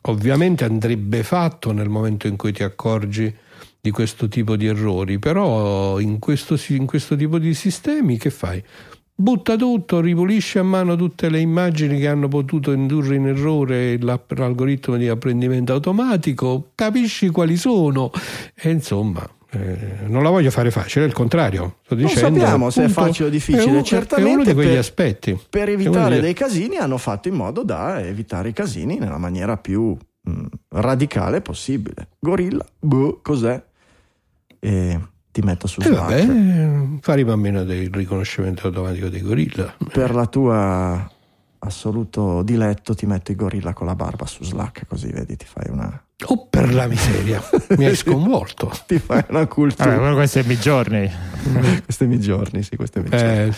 ovviamente andrebbe fatto nel momento in cui ti accorgi di questo tipo di errori, però in questo, in questo tipo di sistemi che fai? Butta tutto, ripulisci a mano tutte le immagini che hanno potuto indurre in errore l'algoritmo di apprendimento automatico, capisci quali sono e insomma eh, non la voglio fare facile, è il contrario. Sto Non dicendo, sappiamo se è appunto, facile o difficile, è uno- certamente è uno di quegli per- aspetti. Per evitare degli- dei casini hanno fatto in modo da evitare i casini nella maniera più mh, radicale possibile. Gorilla, boh, cos'è? E ti metto su Eh, Slack. vabbè, faremo a meno del riconoscimento automatico dei gorilla. Per la tua assoluto diletto ti metto i gorilla con la barba su Slack, così vedi, ti fai una, Oh, per la miseria, mi hai sconvolto. ti fai una cultura. Però questo è mi giorni. questi miei giorni, sì, questi miei giorni. Eh,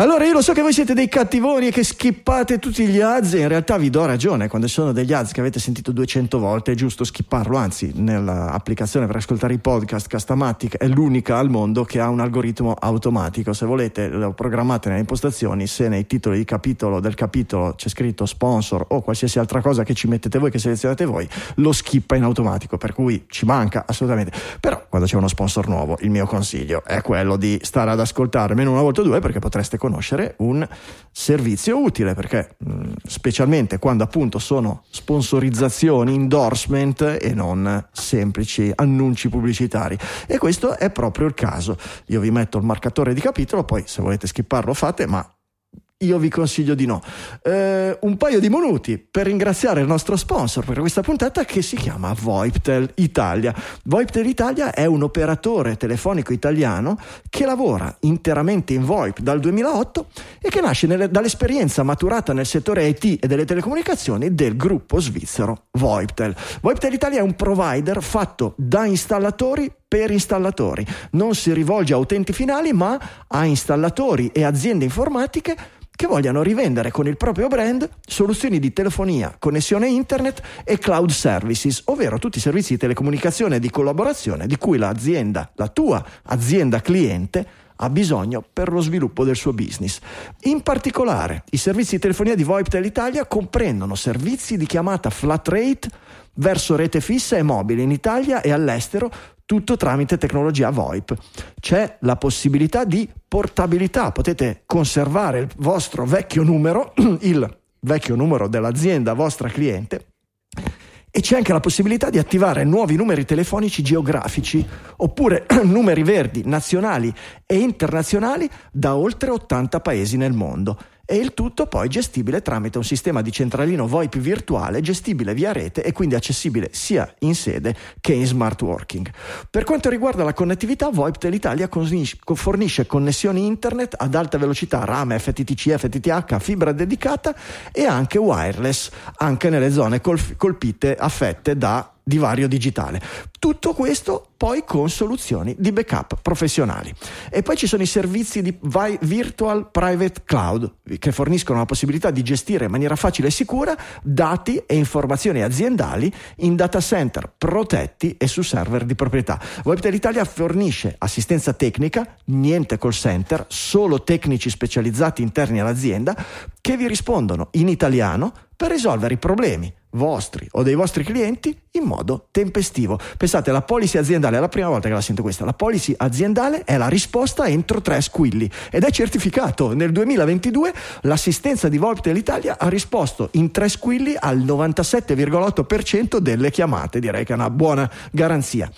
Allora io lo so che voi siete dei cattivoni e che skippate tutti gli ads in realtà vi do ragione, quando ci sono degli ads che avete sentito 200 volte è giusto skipparlo, anzi nell'applicazione per ascoltare i podcast Castamatic è l'unica al mondo che ha un algoritmo automatico, se volete lo programmate nelle impostazioni, se nei titoli di capitolo del capitolo c'è scritto sponsor o qualsiasi altra cosa che ci mettete voi, che selezionate voi, lo skippa in automatico, per cui ci manca assolutamente. Però quando c'è uno sponsor nuovo il mio consiglio è quello di stare ad ascoltare almeno una volta o due perché potreste conoscere un servizio utile perché mh, specialmente quando appunto sono sponsorizzazioni, endorsement e non semplici annunci pubblicitari. E questo è proprio il caso. Io vi metto il marcatore di capitolo poi se volete skipparlo fate ma io vi consiglio di no. Eh, un paio di minuti per ringraziare il nostro sponsor per questa puntata che si chiama VoIPTEL Italia. VoIPTEL Italia è un operatore telefonico italiano che lavora interamente in VoIP dal 2008 e che nasce nelle- dall'esperienza maturata nel settore IT e delle telecomunicazioni del gruppo svizzero VoIPTEL. VoIPTEL Italia è un provider fatto da installatori per installatori. Non si rivolge a utenti finali, ma a installatori e aziende informatiche che vogliano rivendere con il proprio brand soluzioni di telefonia, connessione internet e cloud services, ovvero tutti i servizi di telecomunicazione e di collaborazione di cui l'azienda, la tua azienda cliente, ha bisogno per lo sviluppo del suo business. In particolare, i servizi di telefonia di VoIP Italia comprendono servizi di chiamata flat rate verso rete fissa e mobile in Italia e all'estero tutto tramite tecnologia VoIP. C'è la possibilità di portabilità, potete conservare il vostro vecchio numero, il vecchio numero dell'azienda vostra cliente e c'è anche la possibilità di attivare nuovi numeri telefonici geografici oppure numeri verdi nazionali e internazionali da oltre 80 paesi nel mondo e il tutto poi gestibile tramite un sistema di centralino VoIP virtuale gestibile via rete e quindi accessibile sia in sede che in smart working. Per quanto riguarda la connettività, VoIP dell'Italia fornisce connessioni internet ad alta velocità RAM, FTTC, FTTH, fibra dedicata e anche wireless, anche nelle zone colpite, affette da divario digitale. Tutto questo poi con soluzioni di backup professionali. E poi ci sono i servizi di Virtual Private Cloud che forniscono la possibilità di gestire in maniera facile e sicura dati e informazioni aziendali in data center protetti e su server di proprietà. Webtel Italia fornisce assistenza tecnica, niente call center, solo tecnici specializzati interni all'azienda che vi rispondono in italiano per risolvere i problemi vostri o dei vostri clienti in modo tempestivo. Pensate, la policy aziendale, è la prima volta che la sento questa, la policy aziendale è la risposta entro tre squilli ed è certificato. Nel 2022 l'assistenza di Volptel Italia ha risposto in tre squilli al 97,8% delle chiamate, direi che è una buona garanzia.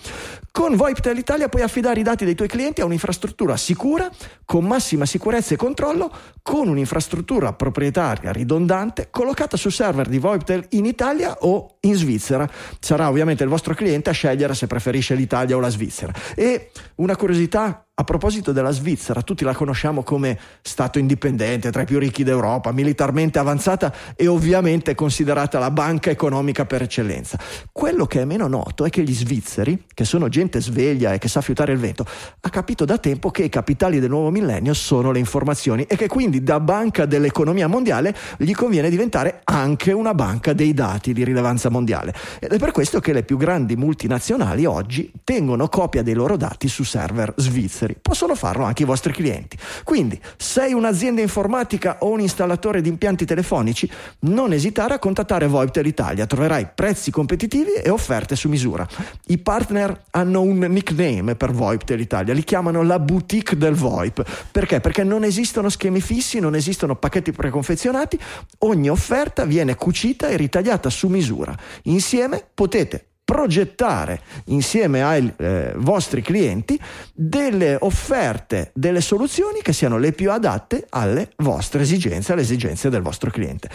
Con VoIPTEL Italia puoi affidare i dati dei tuoi clienti a un'infrastruttura sicura, con massima sicurezza e controllo, con un'infrastruttura proprietaria ridondante collocata su server di VoIPTEL in Italia o in Svizzera. Sarà ovviamente il vostro cliente a scegliere se preferisce l'Italia o la Svizzera. E una curiosità a proposito della Svizzera, tutti la conosciamo come Stato indipendente, tra i più ricchi d'Europa, militarmente avanzata e ovviamente considerata la banca economica per eccellenza. Quello che è meno noto è che gli svizzeri, che sono gente sveglia e che sa fiutare il vento, ha capito da tempo che i capitali del nuovo millennio sono le informazioni e che quindi da banca dell'economia mondiale gli conviene diventare anche una banca dei dati di rilevanza mondiale. Ed è per questo che le più grandi multinazionali oggi tengono copia dei loro dati su server svizzeri liberi, possono farlo anche i vostri clienti. Quindi, sei un'azienda informatica o un installatore di impianti telefonici, non esitare a contattare VoIPTEL Italia, troverai prezzi competitivi e offerte su misura. I partner hanno un nickname per VoIPTEL Italia, li chiamano la boutique del VoIP. Perché? Perché non esistono schemi fissi, non esistono pacchetti preconfezionati, ogni offerta viene cucita e ritagliata su misura. Insieme potete progettare insieme ai eh, vostri clienti delle offerte, delle soluzioni che siano le più adatte alle vostre esigenze, alle esigenze del vostro cliente.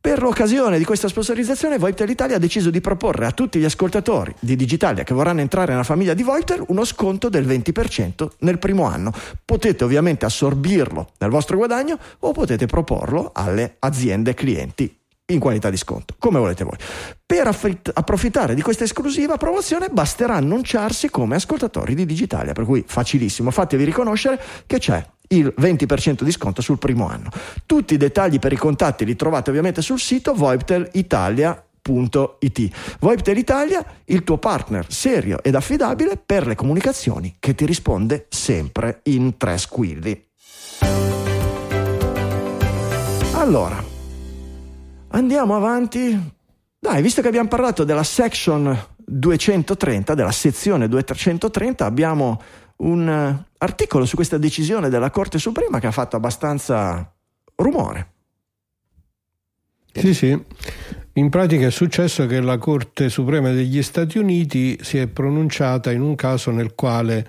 Per l'occasione di questa sponsorizzazione, Voitel Italia ha deciso di proporre a tutti gli ascoltatori di Digitalia che vorranno entrare nella famiglia di Voitel uno sconto del 20% nel primo anno. Potete ovviamente assorbirlo nel vostro guadagno o potete proporlo alle aziende clienti in qualità di sconto, come volete voi. Per affritt- approfittare di questa esclusiva promozione basterà annunciarsi come ascoltatori di Digitalia, per cui facilissimo, fatevi riconoscere che c'è il 20% di sconto sul primo anno. Tutti i dettagli per i contatti li trovate ovviamente sul sito voiptelitalia.it. Voiptel Italia, il tuo partner serio ed affidabile per le comunicazioni che ti risponde sempre in tre squilli. Allora, Andiamo avanti. Dai, visto che abbiamo parlato della section 230, della sezione 230, abbiamo un uh, articolo su questa decisione della Corte Suprema che ha fatto abbastanza rumore. Sì, sì. In pratica è successo che la Corte Suprema degli Stati Uniti si è pronunciata in un caso nel quale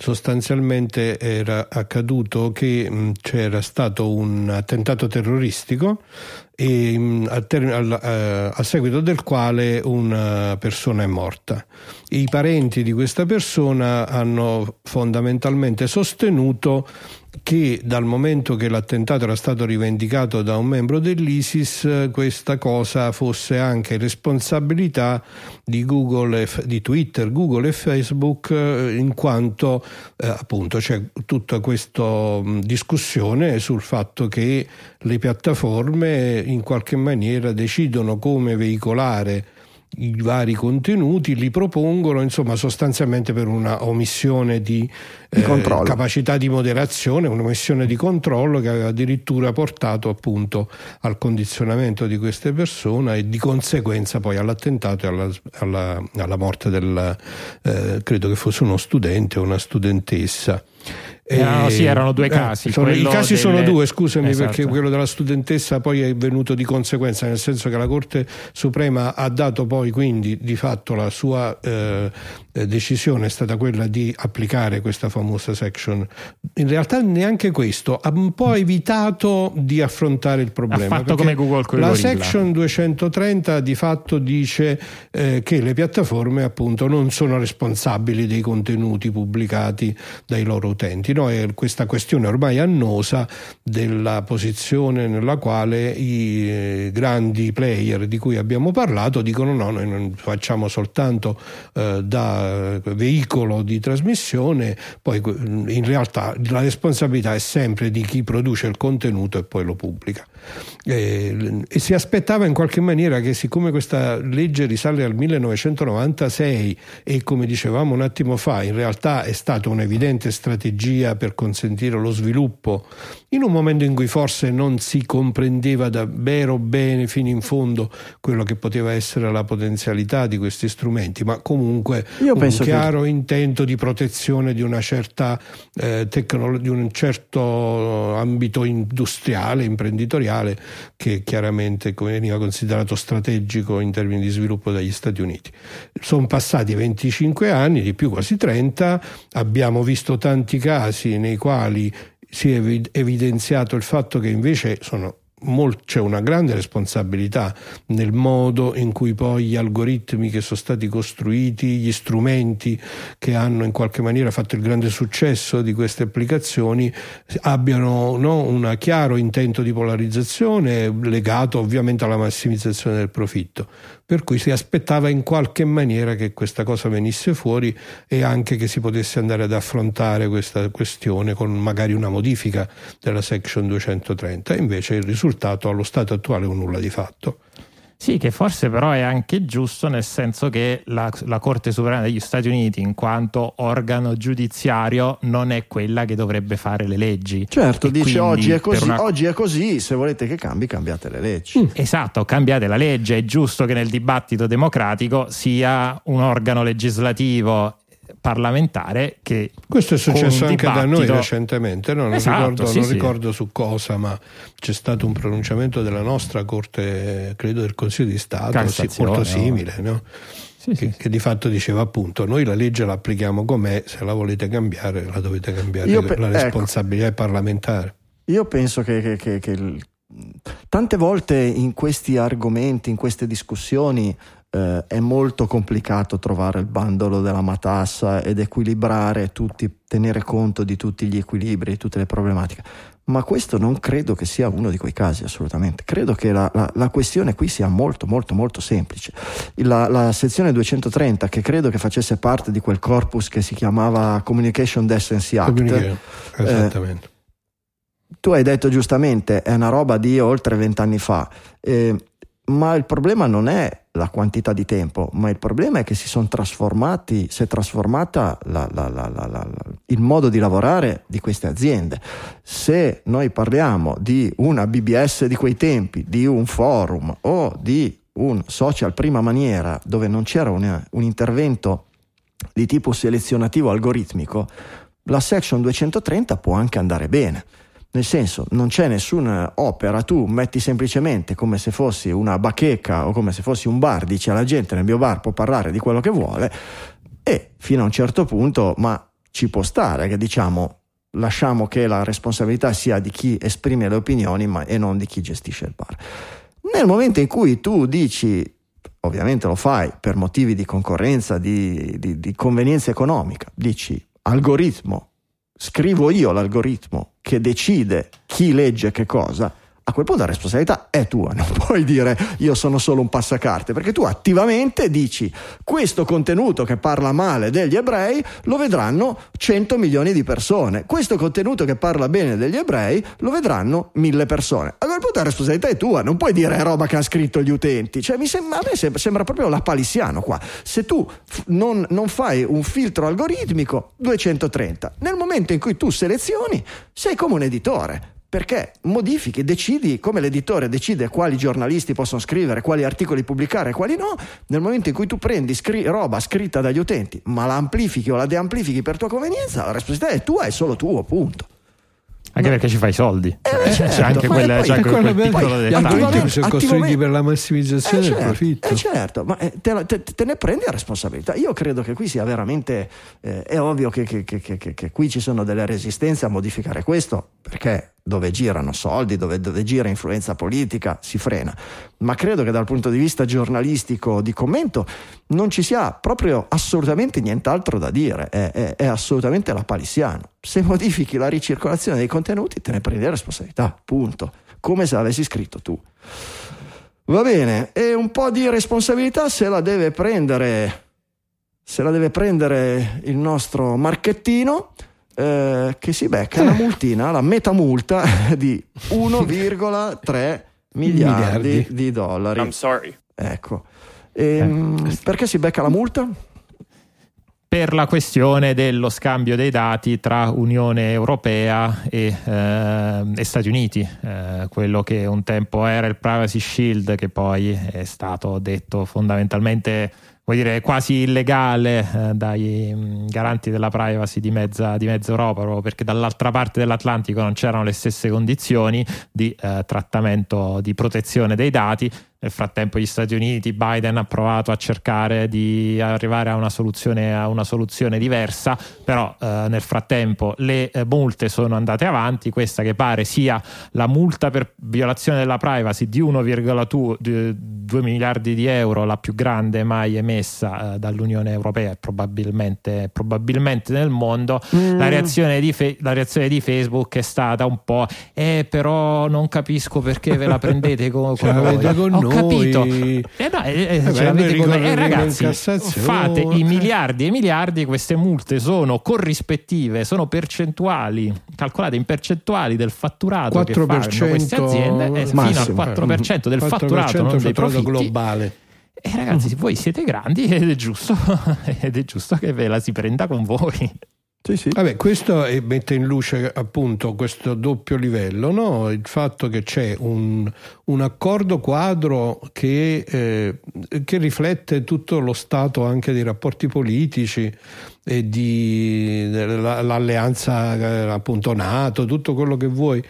sostanzialmente era accaduto che mh, c'era stato un attentato terroristico e, mh, a, ter- a, a, a, seguito del quale una persona è morta. I parenti di questa persona hanno fondamentalmente sostenuto che dal momento che l'attentato era stato rivendicato da un membro dell'ISIS, questa cosa fosse anche responsabilità di, Google, di Twitter, Google e Facebook, eh, in quanto eh, appunto c'è tutta questa discussione sul fatto che le piattaforme in qualche maniera decidono come veicolare i vari contenuti, li propongono insomma sostanzialmente per una omissione di, Di eh, capacità di moderazione, una omissione di controllo che aveva addirittura portato appunto al condizionamento di queste persone e di conseguenza poi all'attentato e alla, alla- alla morte del, eh, credo che fosse uno studente o una studentessa. Erano- E- sì, erano due casi, sono- I casi sono delle- due, scusami, Esatto. perché quello della studentessa poi è venuto di conseguenza, nel senso che la Corte Suprema ha dato poi quindi di fatto la sua eh, eh, decisione è stata quella di applicare questa famosa section. In realtà neanche questo, ha un po' evitato di affrontare il problema. fatto perché come Google con La section 230 di fatto dice eh, che le piattaforme appunto non sono responsabili dei contenuti pubblicati dai loro utenti. No? È questa questione ormai annosa della posizione nella quale i eh, grandi player di cui abbiamo parlato dicono no, noi non facciamo soltanto eh, da veicolo di trasmissione, poi que- in realtà la responsabilità è sempre di chi produce il contenuto e poi lo pubblica. Eh, e si aspettava in qualche maniera che siccome questa legge risale al 1996 e come dicevamo un attimo fa in realtà è stata un'evidente strategia per consentire lo sviluppo in un momento in cui forse non si comprendeva davvero bene fino in fondo quello che poteva essere la potenzialità di questi strumenti ma comunque Io un penso che- chiaro intento di protezione di una certa eh, tecnolo- di un certo ambito industriale, imprenditoriale che chiaramente veniva considerato strategico in termini di sviluppo dagli Stati Uniti. Sono passati 25 anni, di più quasi 30, abbiamo visto tanti casi nei quali si è evi- evidenziato il fatto che invece sono c'è una grande responsabilità nel modo in cui poi gli algoritmi che sono stati costruiti, gli strumenti che hanno in qualche maniera fatto il grande successo di queste applicazioni abbiano no, un chiaro intento di polarizzazione legato ovviamente alla massimizzazione del profitto. Per cui si aspettava in qualche maniera che questa cosa venisse fuori e anche che si potesse andare ad affrontare questa questione con magari una modifica della section 230. Invece il risultato allo stato attuale è un nulla di fatto. Sì, che forse però è anche giusto nel senso che la, la Corte Suprema degli Stati Uniti, in quanto organo giudiziario, non è quella che dovrebbe fare le leggi. Certo, E dice oggi è così, una- oggi è così, se volete che cambi, cambiate le leggi. Esatto, cambiate la legge, è giusto che nel dibattito democratico sia un organo legislativo parlamentare che Questo è successo anche da noi recentemente, no? non, Esatto, ricordo, sì, non sì. ricordo su cosa, ma c'è stato un pronunciamento della nostra Corte, credo del Consiglio di Stato, sì, molto simile, no? Sì, sì, che, che di fatto diceva appunto noi la legge la applichiamo com'è, se la volete cambiare la dovete cambiare, pe- la ecco. responsabilità è parlamentare. Io penso che, che- che- che il- tante volte in questi argomenti, in queste discussioni, eh, è molto complicato trovare il bandolo della matassa ed equilibrare tutti, tenere conto di tutti gli equilibri, di tutte le problematiche. Ma questo non credo che sia uno di quei casi, assolutamente. Credo che la, la- la questione qui sia molto, molto, molto semplice. La, la sezione 230, che credo che facesse parte di quel corpus che si chiamava Communication Decency Act, Comuniche- Eh, Esattamente. tu hai detto giustamente, è una roba di oltre vent'anni fa, eh, ma il problema non è la quantità di tempo, ma il problema è che si sono trasformati, si è trasformata la- la- la- il modo di lavorare di queste aziende. Se noi parliamo di una BBS di quei tempi, di un forum o di un social prima maniera dove non c'era un, un intervento di tipo selezionativo algoritmico, la section 230 può anche andare bene. Nel senso, non c'è nessuna opera, tu metti semplicemente come se fossi una bacheca o come se fossi un bar, dici alla gente nel mio bar può parlare di quello che vuole e fino a un certo punto, ma ci può stare che diciamo lasciamo che la responsabilità sia di chi esprime le opinioni ma, e non di chi gestisce il bar. Nel momento in cui tu dici, ovviamente lo fai per motivi di concorrenza, di, di- di convenienza economica, dici algoritmo, scrivo io l'algoritmo che decide chi legge che cosa, a quel punto la responsabilità è tua, non puoi dire io sono solo un passacarte, perché tu attivamente dici questo contenuto che parla male degli ebrei lo vedranno 100 milioni di persone, questo contenuto che parla bene degli ebrei lo vedranno mille persone. A quel punto la responsabilità è tua, non puoi dire è roba che hanno scritto gli utenti, cioè, mi sembra, a me sembra, sembra proprio la palissiano qua. Se tu non, non fai un filtro algoritmico, 230. Nel momento in cui tu selezioni, sei come un editore perché modifichi, decidi come l'editore decide quali giornalisti possono scrivere, quali articoli pubblicare e quali no, nel momento in cui tu prendi scri- roba scritta dagli utenti, ma la amplifichi o la deamplifichi per tua convenienza, la responsabilità è tua, è solo tuo, punto. Anche perché ci fai i soldi. Eh, certo, c'è anche quella, poi- c'è anche quel piccolo gli dettaglio. algoritmi sono costruiti per la massimizzazione Eh, del certo, profitto. eh, certo, ma eh, te, la- te- te ne prendi la responsabilità. Io credo che qui sia veramente. eh, è ovvio che, che- che- che- che- che qui ci sono delle resistenze a modificare questo, perché dove girano soldi, dove, dove gira influenza politica, si frena. Ma credo che dal punto di vista giornalistico di commento non ci sia proprio assolutamente nient'altro da dire. È, è- è assolutamente la palissiano. Se modifichi la ricircolazione dei contenuti, te ne prendi la responsabilità. Punto. Come se l'avessi scritto tu. Va bene, e un po' di responsabilità se la deve prendere, se la deve prendere il nostro Marchettino, eh, che si becca la multina, la metamulta di 1,3 miliardi, Miliardi. di dollari. I'm sorry. Ecco. Ehm, perché si becca la multa? per la questione dello scambio dei dati tra Unione Europea e, eh, e Stati Uniti, Eh, quello che un tempo era il Privacy Shield, che poi è stato detto fondamentalmente vuol dire quasi illegale eh, dai mh, garanti della privacy di mezza, di mezza Europa, proprio perché dall'altra parte dell'Atlantico non c'erano le stesse condizioni di eh, trattamento, di protezione dei dati. Nel frattempo gli Stati Uniti, Biden ha provato a cercare di arrivare a una soluzione, a una soluzione diversa, però eh, nel frattempo le eh, multe sono andate avanti, questa che pare sia la multa per violazione della privacy di 1,2 miliardi di euro, la più grande mai emessa eh, dall'Unione Europea e probabilmente, probabilmente nel mondo. La, reazione di Fe- la reazione di Facebook è stata un po' eh però non capisco perché ve la prendete con, Ce l'avete con Ho noi. capito. Eh eh, eh, Vabbè, ce l'avete noi con noi. Eh, ragazzi, fate i miliardi e i miliardi, queste multe sono corrispettive, sono percentuali, calcolate in percentuali del fatturato che fanno 4% queste aziende, eh, fino al massimo. 4% del 4% fatturato, non dei profitti. globale. E ragazzi, voi siete grandi ed è giusto, ed è giusto che ve la si prenda con voi. Sì, sì. Vabbè, questo eh, mette in luce appunto questo doppio livello, no? il fatto che c'è un, un accordo quadro che, eh, che riflette tutto lo stato anche dei rapporti politici e di la- l'alleanza eh, appunto NATO, tutto quello che vuoi,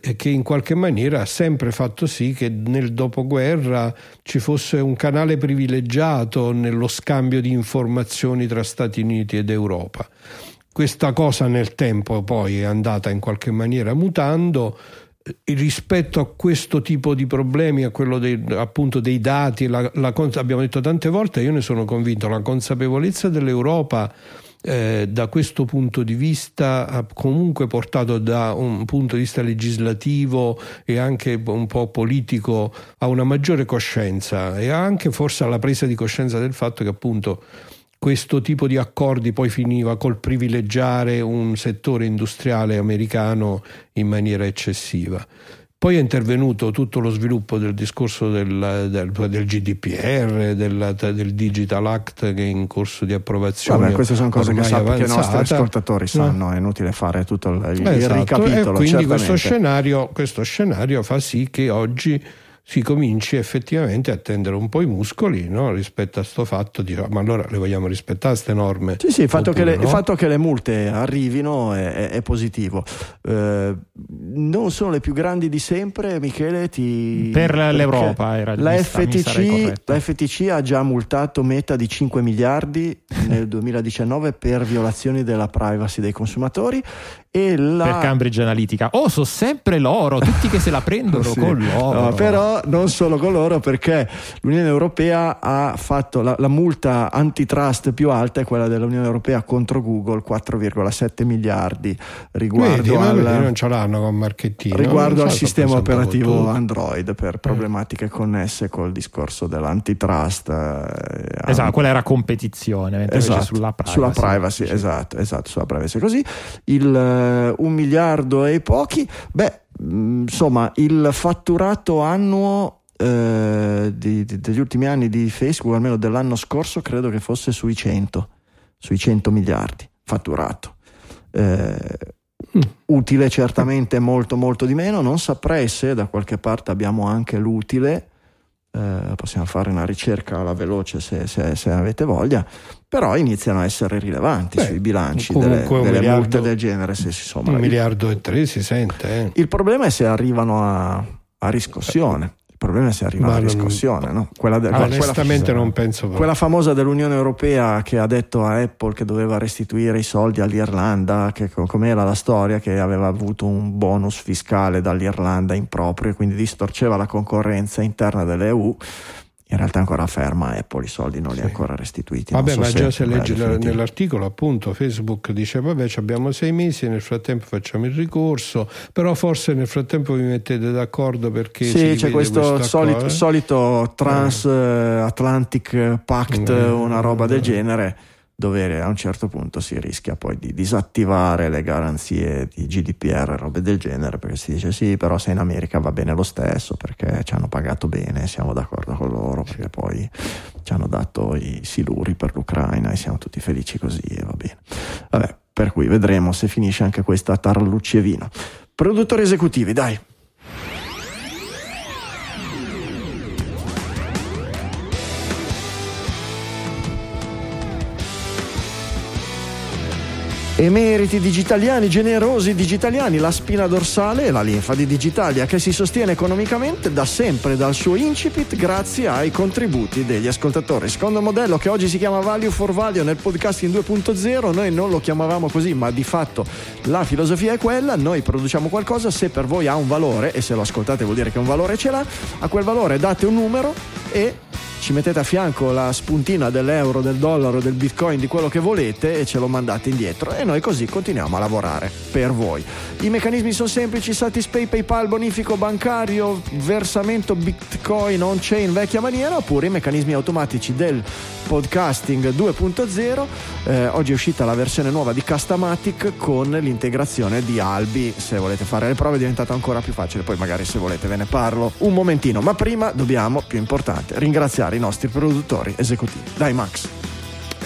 eh, che in qualche maniera ha sempre fatto sì che nel dopoguerra ci fosse un canale privilegiato nello scambio di informazioni tra Stati Uniti ed Europa. Questa cosa nel tempo poi è andata in qualche maniera mutando eh, rispetto a questo tipo di problemi, a quello dei, appunto dei dati, la, la abbiamo detto tante volte, io ne sono convinto, la consapevolezza dell'Europa eh, da questo punto di vista comunque portato da un punto di vista legislativo e anche un po' politico a una maggiore coscienza e anche forse alla presa di coscienza del fatto che appunto questo tipo di accordi poi finiva col privilegiare un settore industriale americano in maniera eccessiva. Poi è intervenuto tutto lo sviluppo del discorso del, del- del GDPR, del, del Digital Act che è in corso di approvazione. Vabbè, queste sono cose che, sap- che i nostri ascoltatori No. sanno, è inutile fare tutto il, il Eh, esatto, ricapitolo. e quindi questo scenario, questo scenario fa sì che oggi si cominci effettivamente a tendere un po' i muscoli no? rispetto a sto fatto di "Ah, ma allora le vogliamo rispettare queste norme Sì, sì, il fatto, che Oppure le, il no? fatto che le multe arrivino è, è- è positivo. Eh, non sono le più grandi di sempre, Michele. Ti... Per l'Europa era la FTC, la FTC ha già multato Meta di 5 miliardi nel 2019 per violazioni della privacy dei consumatori e la... Per Cambridge Analytica. Oh, so sempre loro, tutti che se la prendono Sì. con l'oro. No, però non solo con loro perché l'Unione Europea ha fatto la, la multa antitrust più alta è quella dell'Unione Europea contro Google 4,7 miliardi riguardo Vedi, al, non ce l'hanno con Marchettino. riguardo al sistema operativo. Android per problematiche connesse col discorso dell'antitrust. eh, Esatto, quella era competizione, mentre Esatto, sulla privacy. sulla privacy, esatto, esatto, sulla privacy così. Il eh, un miliardo e pochi, beh, mh, insomma, il fatturato annuo eh, di- di- degli ultimi anni di Facebook, almeno dell'anno scorso, credo che fosse sui 100, sui 100 miliardi fatturato. Eh, Utile certamente molto molto di meno, non saprei se da qualche parte abbiamo anche l'utile, eh, possiamo fare una ricerca alla veloce se, se- se avete voglia, però iniziano a essere rilevanti Beh, sui bilanci delle, delle miliardo- multe del genere se si somma. Un Il- miliardo e tre si sente, eh. Il problema è se arrivano a, a riscossione. Il problema è se arrivano Ma a non- riscossione, no? Quella de- Ah, quella- onestamente non penso proprio. quella famosa dell'Unione Europea che ha detto a Apple che doveva restituire i soldi all'Irlanda, che co- com'era la storia, che aveva avuto un bonus fiscale dall'Irlanda improprio e quindi distorceva la concorrenza interna dell'EU. In realtà è ancora ferma Apple, i soldi non li ha Sì. ancora restituiti. Vabbè, so ma già se beh, leggi nell'articolo, appunto, Facebook dice: Vabbè, ci abbiamo sei mesi, nel frattempo facciamo il ricorso, però forse nel frattempo vi mettete d'accordo perché. Sì, c'è questo solito, accordo, eh? solito Trans-Atlantic Pact, Mm. una roba del genere, dove a un certo punto si rischia poi di disattivare le garanzie di GDPR e robe del genere, perché si dice sì, però se in America va bene lo stesso, perché ci hanno pagato bene, siamo d'accordo con loro, perché poi ci hanno dato i siluri per l'Ucraina e siamo tutti felici così e va bene. Vabbè, per cui vedremo se finisce anche questa tarlucci e vino. Produttori esecutivi, dai. Emeriti digitaliani, generosi digitaliani, la spina dorsale e la linfa di Digitalia che si sostiene economicamente da sempre dal suo incipit grazie ai contributi degli ascoltatori. Secondo modello che oggi si chiama Value for Value nel podcasting 2.0, noi non lo chiamavamo così, ma di fatto la filosofia è quella, noi produciamo qualcosa, se per voi ha un valore e se lo ascoltate vuol dire che un valore ce l'ha, a quel valore date un numero e ci mettete a fianco la spuntina dell'euro, del dollaro, del bitcoin, di quello che volete e ce lo mandate indietro e noi così continuiamo a lavorare per voi. I meccanismi sono semplici, Satispay, PayPal, bonifico bancario, versamento bitcoin on-chain vecchia maniera oppure i meccanismi automatici del podcasting 2.0. Eh, oggi è uscita la versione nuova di Customatic con l'integrazione di Albi. Se volete fare le prove è diventato ancora più facile, poi magari se volete ve ne parlo un momentino, ma prima dobbiamo, più importante, ringraziare i nostri produttori esecutivi. Dai Max.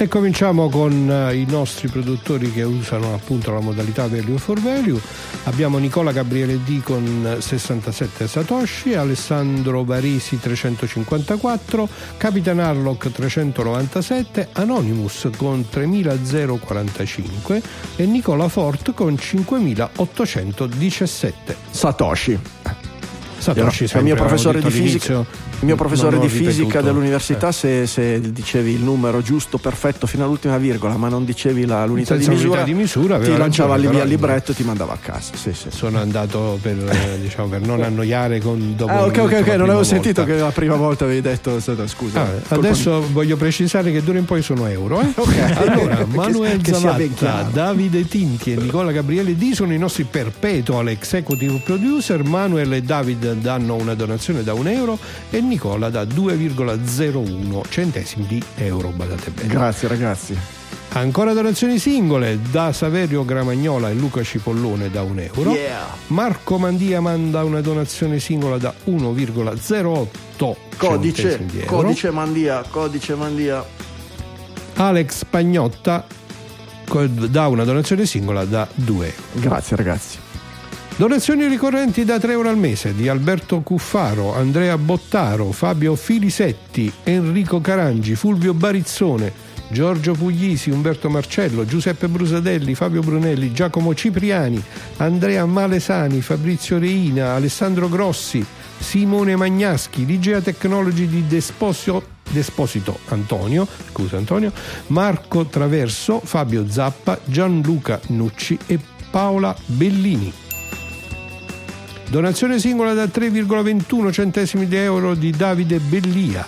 E cominciamo con eh, i nostri produttori che usano appunto la modalità value for value. Abbiamo Nicola Gabriele D con 67 Satoshi, Alessandro Varisi 354, Capitan Harlock 397, Anonymous con 3045 e Nicola Fort con 5817. Satoshi. Satoshi il mio professore di fisica, il mio professore di fisica dell'università, Eh. se, se dicevi il numero giusto, perfetto, fino all'ultima virgola, ma non dicevi la- l'unità di misura, di misura, ti lanciava lì via il libretto e ti mandava a casa. Sì, sì. sono andato per, eh, diciamo, per non annoiare con dopo Ah, ok, ok, ok, non avevo sentito volta. che la prima volta avevi detto, scusa. Ah, adesso voglio precisare che d'ora in poi sono euro. Eh? Ok. Allora, Che- Manuel che Zavatta, chiaro. Davide Tinti e Nicola Gabriele D sono i nostri perpetual executive producer. Manuel e David danno una donazione da un euro e Nicola da 2,01 centesimi di euro. Badate bene. Grazie ragazzi. Ancora donazioni singole da Saverio Gramagnola e Luca Cipollone da un euro. Yeah. Marco Mandia manda una donazione singola da 1,08 Codice, centesimi di euro. codice Mandia, codice Mandia. Alex Pagnotta dà una donazione singola da 2 euro. Grazie ragazzi. Donazioni ricorrenti da 3 euro al mese di Alberto Cuffaro, Andrea Bottaro, Fabio Filisetti, Enrico Carangi, Fulvio Barizzone, Giorgio Puglisi, Umberto Marcello, Giuseppe Brusadelli, Fabio Brunelli, Giacomo Cipriani, Andrea Malesani, Fabrizio Reina, Alessandro Grossi, Simone Magnaschi, Ligea Technology di Desposio, Desposito Antonio, scusa Antonio, Marco Traverso, Fabio Zappa, Gianluca Nucci e Paola Bellini. Donazione singola da 3,21 centesimi di euro di Davide Bellia.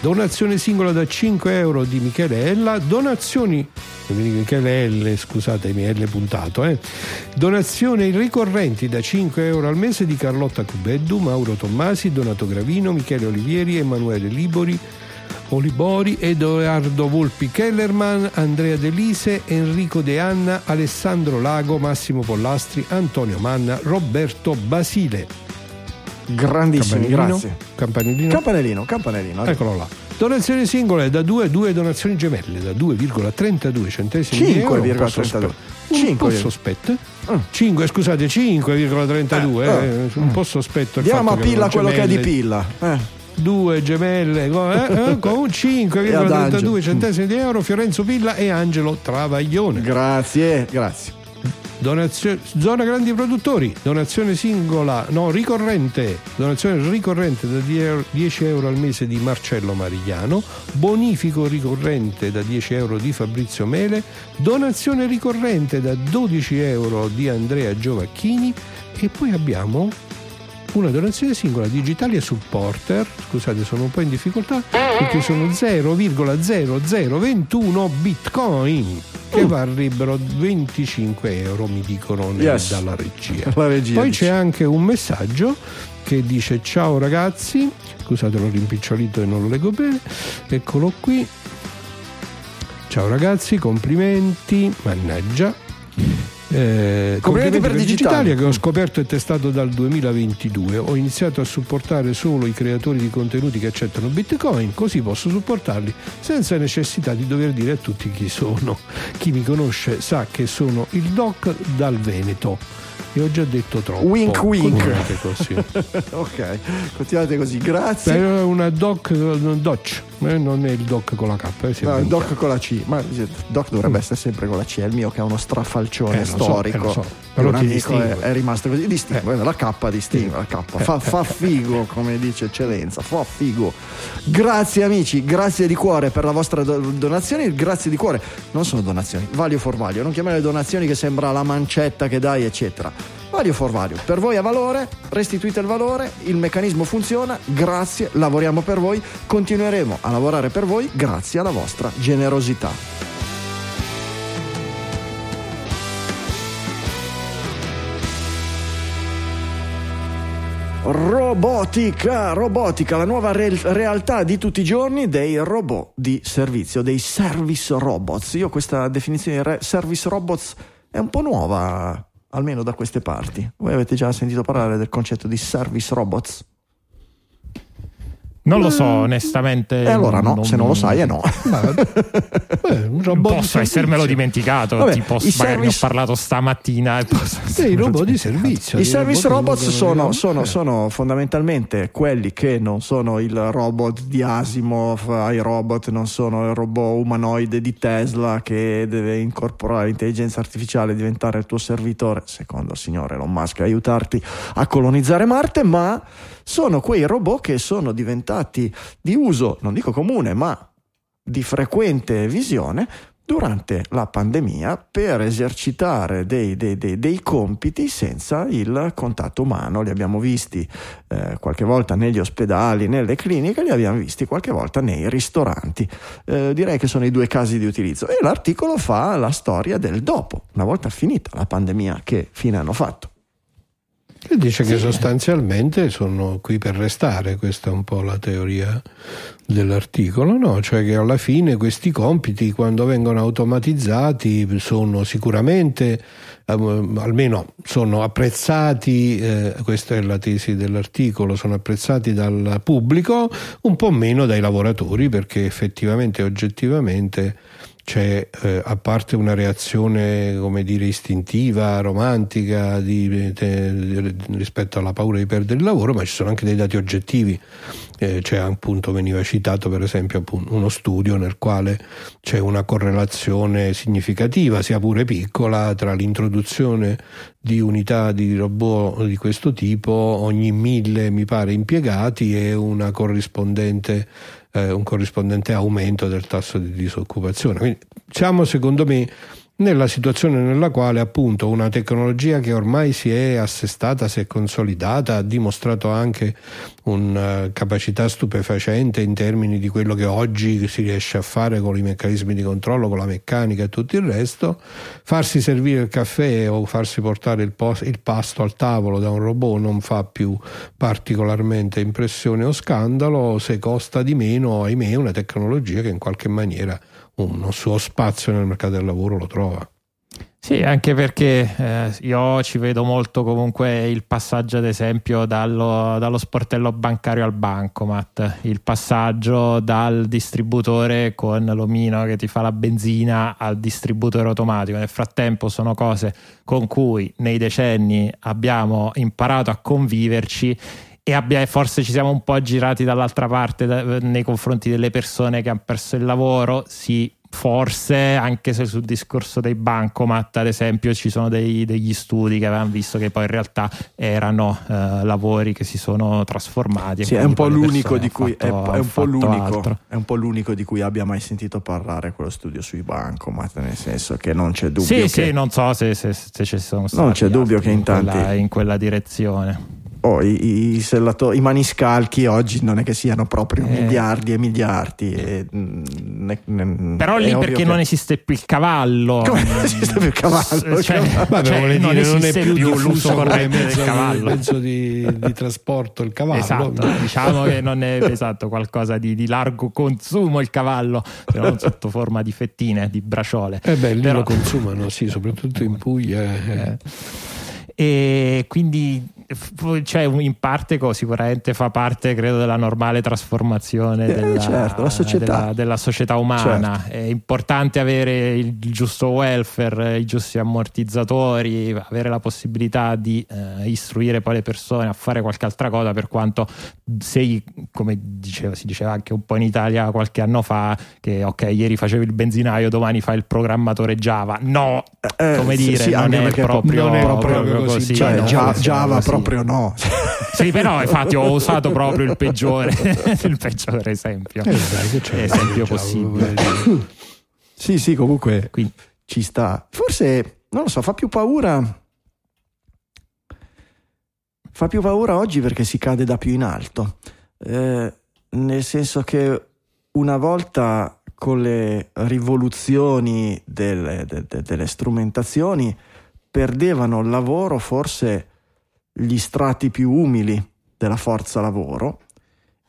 Donazione singola da 5 euro di Michele Ella. Donazioni Michele L, scusatemi, L puntato. Eh. Donazioni ricorrenti da 5 euro al mese di Carlotta Cubeddu, Mauro Tommasi, Donato Gravino, Michele Olivieri, Emanuele Libori, Olibori, Edoardo Volpi Kellerman, Andrea Delise, Enrico De Anna, Alessandro Lago, Massimo Pollastri, Antonio Manna, Roberto Basile. Grandissimi, Campanellino? grazie. Campanellino? Campanellino, campanellino. Eccolo là. Donazioni singole da 2 a 2 donazioni gemelle da 2,32 centesimi di euro. Un po' 5,32. sospe- Un 5. po' sospetto. Mm. 5, scusate, 5,32. Eh, eh, un po' sospetto. Diamo a pilla quello che è di pilla. Eh. Due gemelle con, eh, eh, con 5,32 Angelo. centesimi di euro Fiorenzo Pilla e Angelo Travaglione. Grazie, grazie. Donazio- zona grandi produttori, donazione singola, no, ricorrente, donazione ricorrente da 10 euro- 10 euro al mese di Marcello Marigliano, bonifico ricorrente da 10 euro di Fabrizio Mele, donazione ricorrente da 12 euro di Andrea Giovacchini e poi abbiamo una donazione singola di Digitalia Supporter, scusate sono un po' in difficoltà, perché sono 0,0021 bitcoin che varrebbero 25 euro mi dicono Yes. dalla regia. Regia Poi dice. c'è anche un messaggio che dice ciao ragazzi, scusate l'ho rimpicciolito e non lo leggo bene, eccolo qui. Ciao ragazzi, complimenti, mannaggia. Eh, complimenti per per Digitalia. Che ho scoperto e testato dal 2022. Ho iniziato a supportare solo i creatori di contenuti che accettano Bitcoin, così posso supportarli senza necessità di dover dire a tutti chi sono. Chi mi conosce sa che sono il doc dal Veneto. E ho già detto troppo. Wink, wink. Continuate così. ok, continuate così. Grazie. È una doc, doc, eh, non è il doc con la K. eh, No, il doc con la C, ma il doc dovrebbe essere sempre con la C, è il mio che è uno strafalcione Eh, so, storico. eh, so. Di Però un amico è, è rimasto così. Distingue, la K distingue, la K. Fa, fa figo, come dice eccellenza, fa figo. Grazie amici, grazie di cuore per la vostra do- donazione, grazie di cuore. Non sono donazioni, value for value, non chiamare donazioni che sembra la mancetta che dai, eccetera. Value for value, per voi ha valore, restituite il valore, il meccanismo funziona, grazie, lavoriamo per voi, continueremo a lavorare per voi grazie alla vostra generosità. Robotica, robotica, la nuova re- realtà di tutti i giorni dei robot di servizio, dei service robots. Io questa definizione di re- service robots è un po' nuova, almeno da queste parti. Voi avete già sentito parlare del concetto di service robots? Non lo so, onestamente. E allora no, se non lo sai è no. Beh, un robot di Posso servizio. essermelo dimenticato. Vabbè, tipo, i magari ne ho service- parlato stamattina. E posso Sì, i robot di servizio. I service robot robots sono, vengono- sono- eh. sono fondamentalmente quelli che non sono il robot di Asimov, i robot non sono il robot umanoide di Tesla che deve incorporare l'intelligenza artificiale e diventare il tuo servitore, secondo il signore Elon Musk, aiutarti a colonizzare Marte, ma sono quei robot che sono diventati di uso, non dico comune, ma di frequente visione durante la pandemia per esercitare dei, dei- dei- dei compiti senza il contatto umano. Li abbiamo visti eh, qualche volta negli ospedali, nelle cliniche, li abbiamo visti qualche volta nei ristoranti. Eh, direi che sono i due casi di utilizzo. E l'articolo fa la storia del dopo, una volta finita la pandemia, che fine hanno fatto. E dice che sostanzialmente sono qui per restare, questa è un po' la teoria dell'articolo, no? cioè che alla fine questi compiti quando vengono automatizzati sono sicuramente, ehm, almeno sono apprezzati, eh, questa è la tesi dell'articolo, sono apprezzati dal pubblico, un po' meno dai lavoratori perché effettivamente e oggettivamente c'è eh, a parte una reazione come dire istintiva, romantica di- de- rispetto alla paura di perdere il lavoro, ma ci sono anche dei dati oggettivi. Eh, c'è appunto, veniva citato per esempio appunto, uno studio nel quale c'è una correlazione significativa, sia pure piccola, tra l'introduzione di unità di robot di questo tipo ogni mille, mi pare, impiegati e una corrispondente eh, un corrispondente aumento del tasso di disoccupazione. Quindi siamo secondo me nella situazione nella quale appunto una tecnologia che ormai si è assestata, si è consolidata, ha dimostrato anche una capacità stupefacente in termini di quello che oggi si riesce a fare con i meccanismi di controllo, con la meccanica e tutto il resto, farsi servire il caffè o farsi portare il, post, il pasto al tavolo da un robot non fa più particolarmente impressione o scandalo se costa di meno, ahimè, una tecnologia che in qualche maniera uno suo spazio nel mercato del lavoro lo trova. Sì, anche perché eh, io ci vedo molto comunque il passaggio, ad esempio, dallo, dallo, sportello bancario al bancomat, il passaggio dal distributore con l'omino che ti fa la benzina al distributore automatico. Nel frattempo sono cose con cui nei decenni abbiamo imparato a conviverci e abbia, forse ci siamo un po' girati dall'altra parte da, nei confronti delle persone che hanno perso il lavoro. Sì, forse anche se sul discorso dei bancomat ad esempio ci sono dei, degli studi che avevano visto che poi in realtà erano eh, lavori che si sono trasformati sì, è un po' l'unico di cui è, è, un po l'unico, è, un po' l'unico di cui abbia mai sentito parlare quello studio sui bancomat nel senso che non c'è dubbio sì che... sì non so se, se, se ci sono stati non c'è dubbio che in, tanti... quella, in quella direzione oh, i, i, i, maniscalchi oggi non è che siano proprio eh. miliardi e miliardi. E, ne, ne, Però lì perché che... non esiste più il cavallo. Come non esiste più il cavallo? Cioè, vabbè, cioè, non, dire, non è più, l'uso corrente del cavallo. Il mezzo di, di, trasporto il cavallo. Esatto, diciamo che non è esatto, qualcosa di, di, largo consumo il cavallo, però non sotto forma di fettine, di braciole. Eh beh, lì però... lo consumano, sì, soprattutto in Puglia. Eh. eh e quindi cioè, in parte sicuramente fa parte credo della normale trasformazione eh, della, certo, società. Della, della, società umana certo. è importante avere il, il, giusto welfare i giusti ammortizzatori avere la possibilità di eh, istruire poi le persone a fare qualche altra cosa per quanto sei come diceva, si diceva anche un po' in Italia qualche anno fa che ok ieri facevi il benzinaio domani fai il programmatore Java no eh, come dire sì, non, è proprio, non, è proprio, proprio così, cioè, no, Java, Java proprio no. sì, però infatti ho usato proprio il peggiore, il peggiore esempio. Eh, dai, esempio possibile. sì, sì, comunque Quindi. ci sta. Forse, non lo so, fa più paura. Fa più paura oggi perché si cade da più in alto. Eh, nel senso che una volta con le rivoluzioni delle, delle, delle strumentazioni perdevano il lavoro forse gli strati più umili della forza lavoro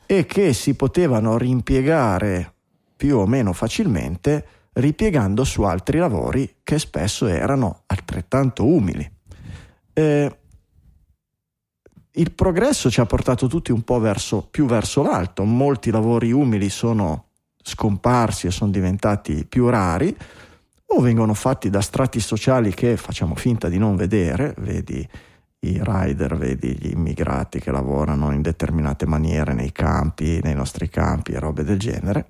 e che si potevano rimpiegare più o meno facilmente ripiegando su altri lavori che spesso erano altrettanto umili. Eh, il progresso ci ha portato tutti un po' verso, più verso l'alto, molti lavori umili sono scomparsi e sono diventati più rari o vengono fatti da strati sociali che facciamo finta di non vedere, vedi i rider, vedi gli immigrati che lavorano in determinate maniere nei campi, nei nostri campi e robe del genere.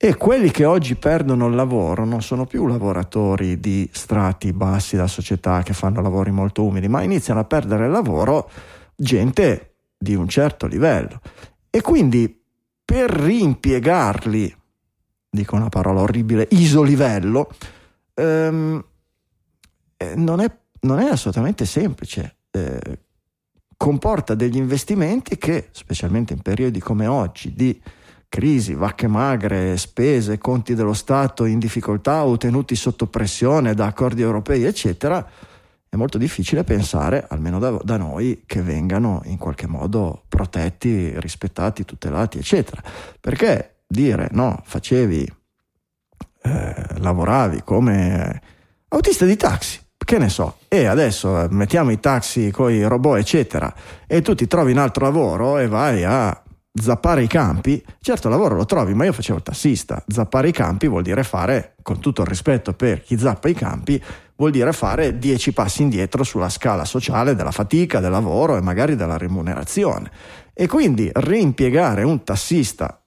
E quelli che oggi perdono il lavoro non sono più lavoratori di strati bassi della società che fanno lavori molto umili, ma iniziano a perdere il lavoro gente di un certo livello. E quindi per rimpiegarli, dico una parola orribile, isolivello, ehm, eh, non, è, non è assolutamente semplice eh, comporta degli investimenti che, specialmente in periodi come oggi, di crisi, vacche magre, spese, conti dello Stato in difficoltà o tenuti sotto pressione da accordi europei, eccetera, è molto difficile pensare, almeno da, da, noi, che vengano in qualche modo protetti, rispettati, tutelati, eccetera. Perché dire no, facevi, eh, lavoravi come autista di taxi, che ne so, e adesso eh, mettiamo i taxi con i robot, eccetera, e tu ti trovi un altro lavoro e vai a zappare i campi, certo lavoro lo trovi, ma io facevo il tassista, zappare i campi vuol dire fare, con tutto il rispetto per chi zappa i campi, vuol dire fare dieci passi indietro sulla scala sociale della fatica, del lavoro e magari della remunerazione. E quindi reimpiegare un tassista,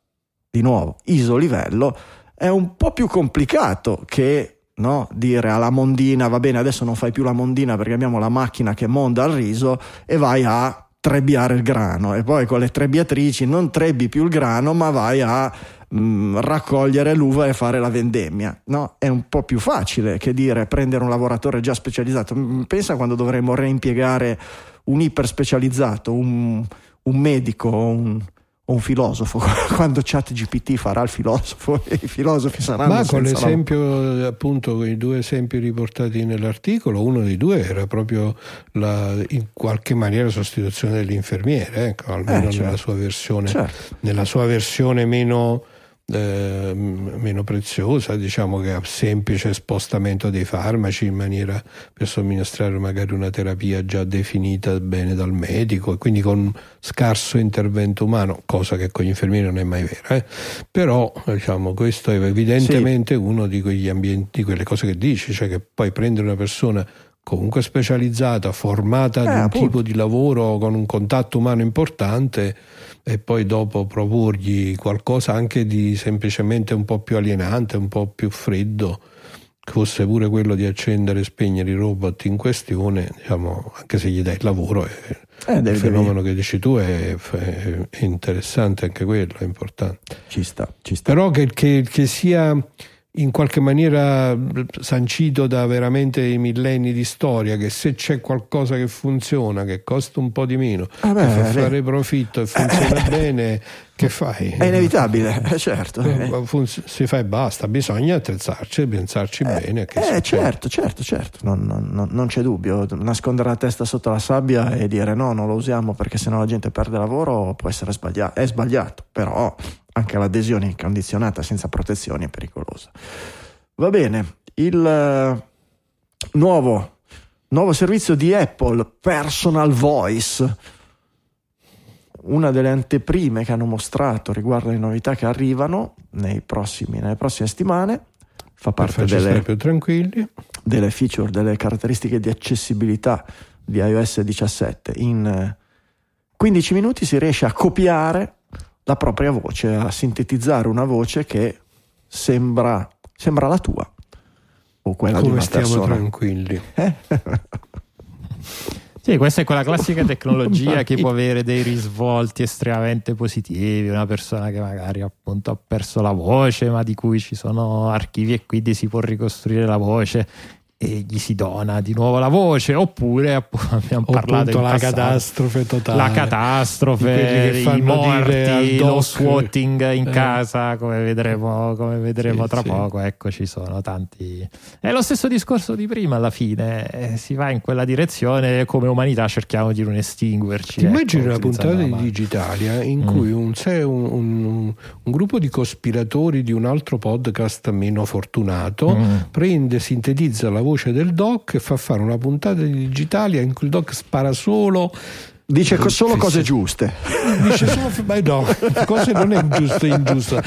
di nuovo, isolivello, è un po' più complicato che no? dire alla mondina va bene adesso non fai più la mondina perché abbiamo la macchina che monda il riso e vai a trebbiare il grano e poi con le trebbiatrici non trebbi più il grano ma vai a mh, raccogliere l'uva e fare la vendemmia. No? È un po' più facile che dire prendere un lavoratore già specializzato. Mm, Pensa quando dovremmo reimpiegare un iperspecializzato, un, un medico, un, un filosofo, quando ChatGPT farà il filosofo i filosofi saranno Ma con l'esempio, appunto, con i due esempi riportati nell'articolo, uno dei due era proprio la, in qualche maniera la sostituzione dell'infermiere, ecco, almeno Eh, certo. nella sua versione, Certo. nella sua versione meno, eh, meno preziosa, diciamo che ha semplice spostamento dei farmaci in maniera per somministrare magari una terapia già definita bene dal medico e quindi con scarso intervento umano, cosa che con gli infermieri non è mai vera. eh. Però diciamo, questo è evidentemente uno di quegli ambienti, di quelle cose che dici, cioè che poi prendere una persona comunque specializzata, formata ad Eh, un appunto. tipo di lavoro con un contatto umano importante e poi dopo proporgli qualcosa anche di semplicemente un po' più alienante, un po' più freddo, che fosse pure quello di accendere e spegnere i robot in questione, diciamo, anche se gli dai il lavoro, è- Eh, il fenomeno che dici tu è, è- è interessante anche quello, è importante. Ci sta, ci sta. Però che, che- che sia in qualche maniera sancito da veramente i millenni di storia che se c'è qualcosa che funziona, che costa un po' di meno, Ah, beh, che fa eh, fare profitto e funziona bene, che fai? È inevitabile, eh, certo. Eh, Eh, funz- si fa e basta, bisogna attrezzarci, pensarci bene. a Che eh, certo, certo, certo, non, non- non- non c'è dubbio. Nascondere la testa sotto la sabbia e dire no, non lo usiamo perché sennò la gente perde lavoro può essere sbagliato. È sbagliato, però anche l'adesione incondizionata senza protezioni è pericolosa. Va bene, il eh, nuovo, nuovo servizio di Apple, Personal Voice, una delle anteprime che hanno mostrato riguardo le novità che arrivano nei prossimi- nelle prossime settimane. Fa parte delle, più tranquilli. delle feature, delle caratteristiche di accessibilità di iOS 17. In eh, 15 minuti si riesce a copiare la propria voce, a sintetizzare una voce che sembra, sembra la tua o quella di Come una stiamo persona. tranquilli. Eh? Sì, questa è quella classica tecnologia che può avere dei risvolti estremamente positivi. Una persona che magari appunto ha perso la voce, ma di cui ci sono archivi e quindi si può ricostruire la voce e gli si dona di nuovo la voce. Oppure abbiamo O parlato appunto in la passato, catastrofe totale. la catastrofe, i morti, lo swatting in eh. casa, come vedremo, come vedremo Sì, tra sì. poco. Ecco, ci sono tanti. È lo stesso discorso di prima, alla fine. Eh, si va in quella direzione, come umanità cerchiamo di non estinguerci. Ti ecco, immagini una puntata di. Digitalia in Mm. cui un, un- un- un gruppo di cospiratori di un altro podcast meno fortunato Mm. prende, sintetizza la voce del doc e fa fare una puntata di Digitalia in cui il doc spara solo Dice solo cose giuste. dice solo ma no, cose non è giusto e ingiusto.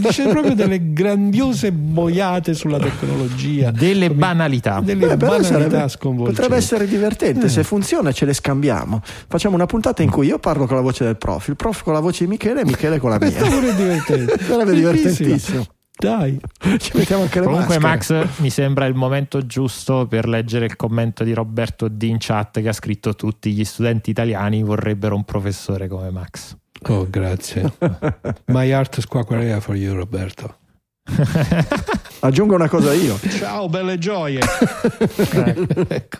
Dice proprio delle grandiose boiate sulla tecnologia. Delle banalità. delle Eh, però banalità sarebbe- sconvolgenti. potrebbe essere divertente Eh. se funziona ce le scambiamo. Facciamo una puntata in cui io parlo con la voce del prof il prof con la voce di Michele e Michele con la mia. è divertente. Sarebbe divertentissimo dai ci mettiamo anche le Comunque, maschere. Max, mi sembra il momento giusto per leggere il commento di Roberto D in chat che ha scritto: Tutti gli studenti italiani vorrebbero un professore come Max. Oh, grazie. My heart squacquarea for you, Roberto. aggiungo una cosa io Ciao, belle gioie. ecco.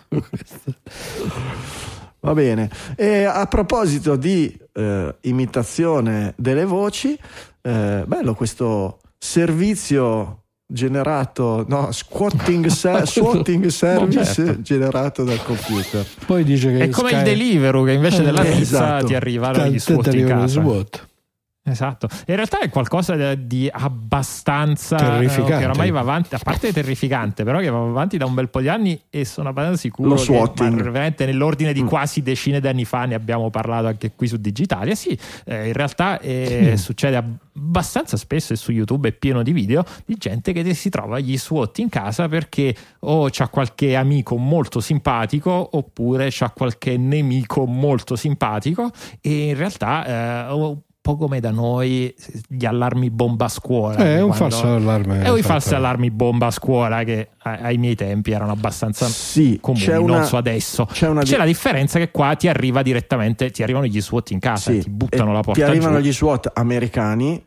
Va bene. E a proposito di eh, imitazione delle voci, eh, bello questo servizio generato, no, squatting, se- swatting service certo. generato dal computer. Poi dice che È come Sky- il Deliveroo che invece Eh, della pizza esatto. ti arrivano T- gli SWAT in casa. SWAT. Esatto, in realtà è qualcosa di- abbastanza Terrificante. eh, che oramai va avanti, a parte terrificante, però che va avanti da un bel po' di anni e sono abbastanza sicuro Lo che swatting. ma veramente nell'ordine di Mm. quasi decine di anni fa ne abbiamo parlato anche qui su Digitalia. Sì, eh, in realtà eh, succede abbastanza spesso e su YouTube è pieno di video di gente che si trova gli SWAT in casa perché o c'ha qualche amico molto simpatico oppure c'ha qualche nemico molto simpatico e in realtà eh, po' come da noi gli allarmi bomba a scuola Eh, è un quando- falso allarme. e o i falsi allarmi bomba a scuola che ai miei tempi erano abbastanza Sì, comuni, c'è una, non so adesso. c'è una C'è la differenza che qua ti arriva direttamente, ti arrivano gli SWAT in casa, Sì, ti buttano la porta Ti arrivano giù. gli SWAT americani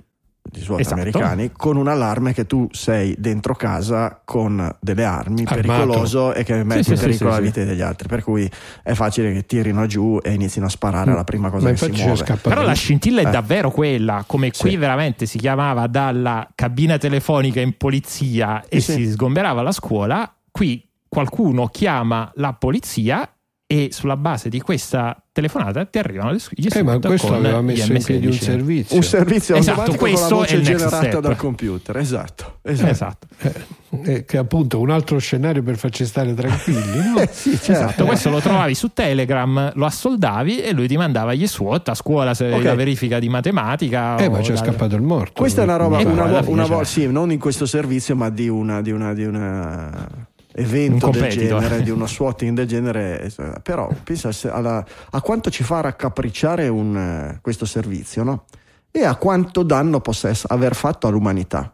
gli SWAT Esatto. americani, con un allarme che tu sei dentro casa con delle armi, Armato. pericoloso e che metti sì, in sì, pericolo sì, la sì. vita degli altri. Per cui è facile che tirino giù e inizino a sparare alla prima cosa Ma che si muove. Però la scintilla è Eh. davvero quella, come qui veramente si chiamava dalla cabina telefonica in polizia e Sì, sì. si sgomberava la scuola, qui qualcuno chiama la polizia e sulla base di questa telefonata ti arrivano gli Eh, ma questo con aveva messo in piedi un M16. servizio. Un servizio Esatto, automatico con la questo è generata step. dal computer. Esatto, esatto. Esatto. Eh, che è appunto un altro scenario per farci stare tranquilli, no? Eh, sì, certo. Esatto, questo lo trovavi su Telegram, lo assoldavi e lui ti mandava gli SWAT a scuola se Ok. la verifica di matematica. Eh, o ma c'è la- scappato il morto. Questa è una roba, una, vo- una vo- sì, non in questo servizio, ma di una, di una, di una evento del genere, di uno swatting del genere. eh, Però pensa alla- a quanto ci fa raccapricciare un, eh, questo servizio, no? E a quanto danno possa aver fatto all'umanità.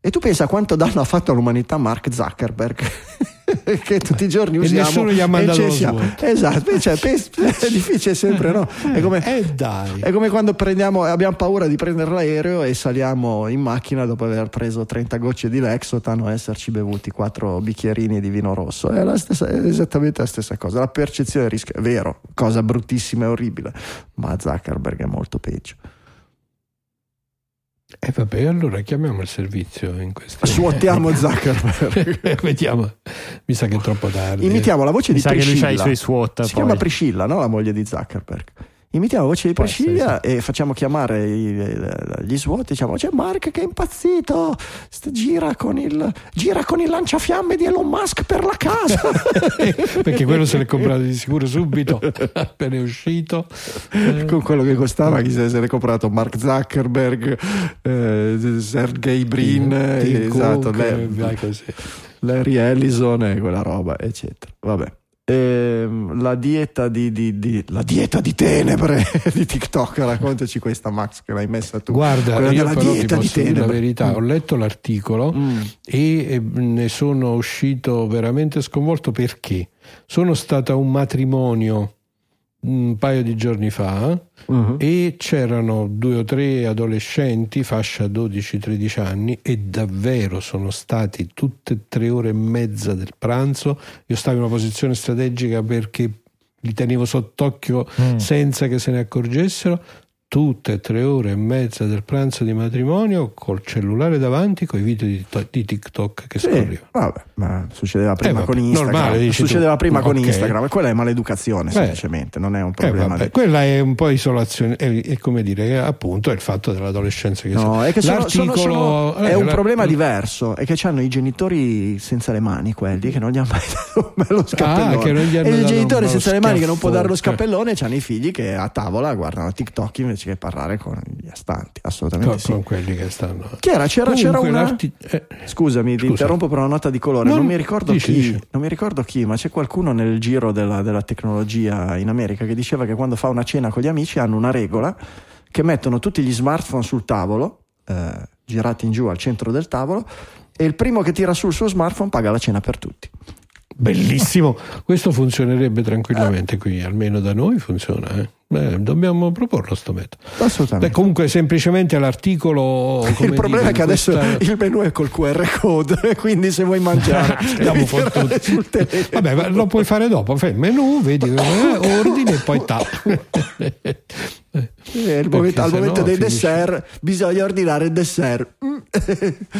E tu pensa quanto danno ha fatto all'umanità Mark Zuckerberg, che tutti i giorni E usiamo. nessuno gli ha e mandato lo. SWAT. Esatto, cioè, è difficile sempre, no? È come, Eh dai. è come quando prendiamo, abbiamo paura di prendere l'aereo e saliamo in macchina dopo aver preso 30 gocce di Lexotan o esserci bevuti 4 bicchierini di vino rosso. È, stessa, è esattamente la stessa cosa. La percezione del rischio è vero, cosa bruttissima e orribile, ma Zuckerberg è molto peggio. E vabbè, allora chiamiamo il servizio in questo. Suotiamo Zuckerberg. Vediamo. Mi sa che è troppo tardi. Imitiamo la voce Mi di sa che lui Priscilla. ha i suoi SWAT. Si poi. chiama Priscilla, no? La moglie di Zuckerberg. Imitiamo la voce di Può essere, Priscilla e facciamo chiamare i- gli SWAT. Diciamo: C'è Mark che è impazzito. st- Gira con, il, gira con il lanciafiamme di Elon Musk per la casa. Perché quello se l'è comprato di sicuro subito, appena è uscito. Eh, con quello che costava, chi se l'è comprato? Mark Zuckerberg, eh, Sergey Brin, eh, Tim esatto, Cook, le- eh, così. Larry Ellison e quella roba, eccetera. Vabbè. Ehm, la dieta di, di- di- la dieta di tenebre di TikTok, raccontaci questa Max che l'hai messa tu. Guarda, Quella io però ti dieta di posso dire la verità, ho letto l'articolo Mm. e eh, ne sono uscito veramente sconvolto perché sono stato a un matrimonio un paio di giorni fa Mhm. e c'erano due o tre adolescenti, fascia 12-13 anni, e davvero sono stati tutte e tre ore e mezza del pranzo. Io stavo in una posizione strategica perché li tenevo sott'occhio Mm. senza che se ne accorgessero. Tutte e tre ore e mezza del pranzo di matrimonio col cellulare davanti con i video di, di TikTok che Sì, scorrevano. vabbè, ma succedeva prima Eh, vabbè, con Instagram. normale, dici tu. succedeva prima con Ok. Instagram e quella è maleducazione Beh. semplicemente, non è un Eh, problema. vabbè, di- quella è un po' isolazione, è, è come dire, è appunto è il fatto dell'adolescenza che No, è che sono, sono- sono- è eh, un la- problema diverso, è che hanno i genitori senza le mani quelli che non gli hanno mai dato un bello scappellone. Ah, hanno e il genitore senza le mani che non può dare lo scappellone c'hanno i figli che a tavola guardano TikTok invece che parlare con gli astanti, assolutamente con, sì. con quelli che stanno. Era? C'era, c'era Comunque, una... l'arti- eh, Scusami, ti Scusa. interrompo per una nota di colore. No, non mi ricordo dici, chi, dici. non mi ricordo chi, ma c'è qualcuno nel giro della, della tecnologia in America che diceva che quando fa una cena con gli amici hanno una regola che mettono tutti gli smartphone sul tavolo, eh, girati in giù al centro del tavolo, e il primo che tira sul suo smartphone paga la cena per tutti. bellissimo, questo funzionerebbe tranquillamente qui, almeno da noi funziona. eh. Beh, dobbiamo proporlo sto metodo. Assolutamente. Beh, comunque semplicemente l'articolo... il problema dire, è che adesso questa- il menù è col QR code, quindi se vuoi mangiare, devi tirare tutti. sul telefono. Vabbè, lo puoi fare dopo, fai il menù, vedi, eh, ordini e poi tap. Eh, il Perché momento- al momento dei finisci- dessert bisogna ordinare il dessert. Mm.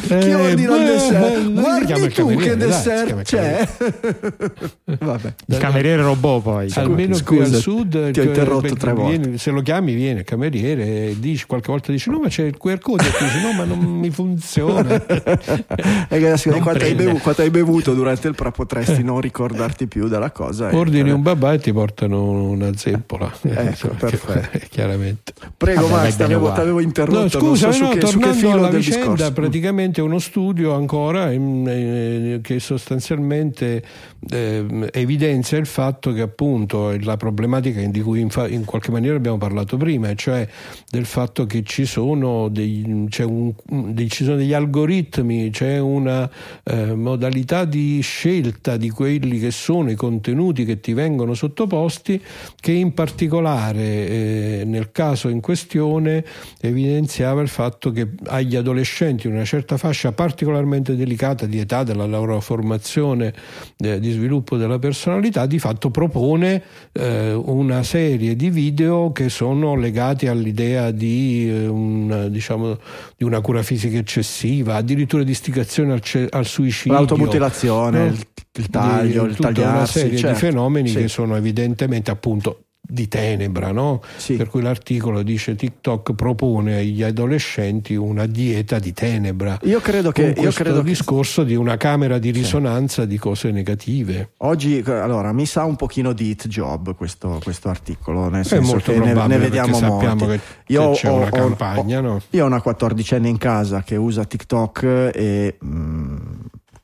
Chi Eh, ordina il beh, dessert? eh, Guardi il tu che dai, dessert il c'è. Vabbè. Il cameriere robot poi. Almeno qui al Scusa, sud ti ho interrotto tre volte. se lo chiami viene il cameriere dici, qualche volta dici no ma c'è il QR code e dici no ma non mi funziona E Non quando, hai bevuto, quando hai bevuto durante il pra potresti non ricordarti più della cosa. ordini un babà e ti portano una zeppola Ecco, perfetto. Chiaramente Prego, Vabbè, Max, uguale. t'avevo interrotto. No, scusa, non so no, su che, su che tornando alla vicenda, discorso. praticamente uno studio ancora eh, che sostanzialmente ehm, evidenzia il fatto che appunto la problematica di cui infa- in qualche maniera abbiamo parlato prima, cioè del fatto che ci sono, dei, un- dei- ci sono degli algoritmi, c'è una eh, modalità di scelta di quelli che sono i contenuti che ti vengono sottoposti che in particolare eh, nel caso in questione evidenziava il fatto che agli adolescenti in una certa fascia particolarmente delicata di età della loro formazione eh, di sviluppo della personalità di fatto propone eh, una serie di video che sono legati all'idea di, eh, un, diciamo, di una cura fisica eccessiva, addirittura di istigazione al, al suicidio. L'automutilazione, no? il, il, taglio, di, il tagliarsi. Una serie certo. di fenomeni sì. che sono evidentemente appunto di tenebra, no? Sì. per cui l'articolo dice TikTok propone agli adolescenti una dieta di tenebra. Io credo che Con io questo credo discorso di una camera di risonanza sì. di cose negative. Oggi allora mi sa un pochino di hit job questo, questo articolo, nel È senso molto che ne, ne vediamo molti. che, io che c'è ho, una campagna, ho- no? Io ho una quattordicenne in casa che usa TikTok e mm,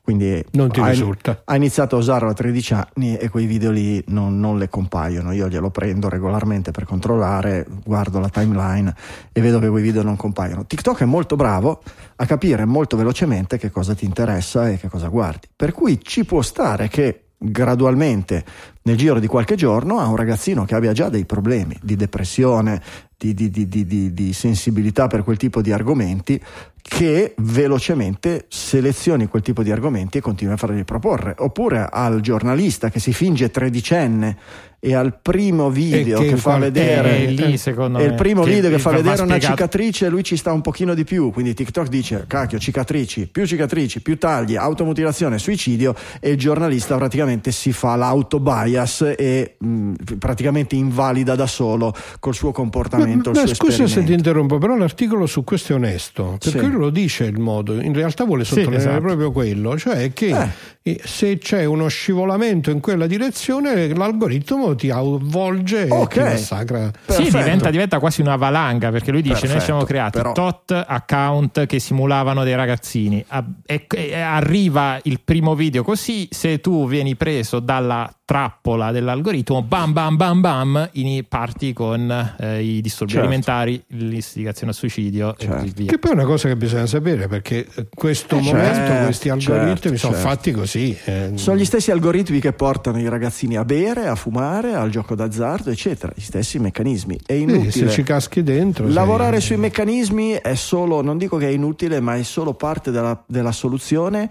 quindi Non ti ha, risulta. ha iniziato a usarlo a 13 anni e quei video lì non, non le compaiono. Io glielo prendo regolarmente per controllare, guardo la timeline e vedo che quei video non compaiono. TikTok è molto bravo a capire molto velocemente che cosa ti interessa e che cosa guardi. Per cui ci può stare che gradualmente nel giro di qualche giorno a un ragazzino che abbia già dei problemi di depressione, di, di- di- di- sensibilità per quel tipo di argomenti, che velocemente selezioni quel tipo di argomenti e continui a farli proporre. Oppure al giornalista che si finge tredicenne e al primo video che che, fa vedere lì, secondo e il me, primo che video che fa vedere una spiegato. cicatrice lui ci sta un pochino di più quindi TikTok dice cacchio cicatrici più cicatrici più tagli automutilazione suicidio e il giornalista praticamente si fa l'autobias e mh, praticamente invalida da solo col suo comportamento Beh, suo scusa se ti interrompo, però l'articolo su questo è onesto, perché Sì. Lo dice il modo, in realtà vuole Sì, sottolineare esatto. proprio quello, cioè che Eh. se c'è uno scivolamento in quella direzione l'algoritmo ti avvolge e Ok. ti massacra. Sì, diventa, diventa quasi una valanga perché lui dice: Noi Perfetto, siamo creati però- tot account che simulavano dei ragazzini. E, e arriva il primo video così. Se tu vieni preso dalla trappola dell'algoritmo, bam bam bam bam, ini- parti con eh, i disturbi Certo. alimentari, l'istigazione al suicidio e Certo. così via. Che poi è una cosa che bisogna sapere perché eh, questo Eh, momento, certo, questi algoritmi certo, sono certo. fatti così. eh. sono gli stessi algoritmi che portano i ragazzini a bere, a fumare, al gioco d'azzardo, eccetera, gli stessi meccanismi. È Sì, inutile. se ci caschi dentro. Lavorare sei- sui meccanismi è solo, non dico che è inutile, ma è solo parte della, della soluzione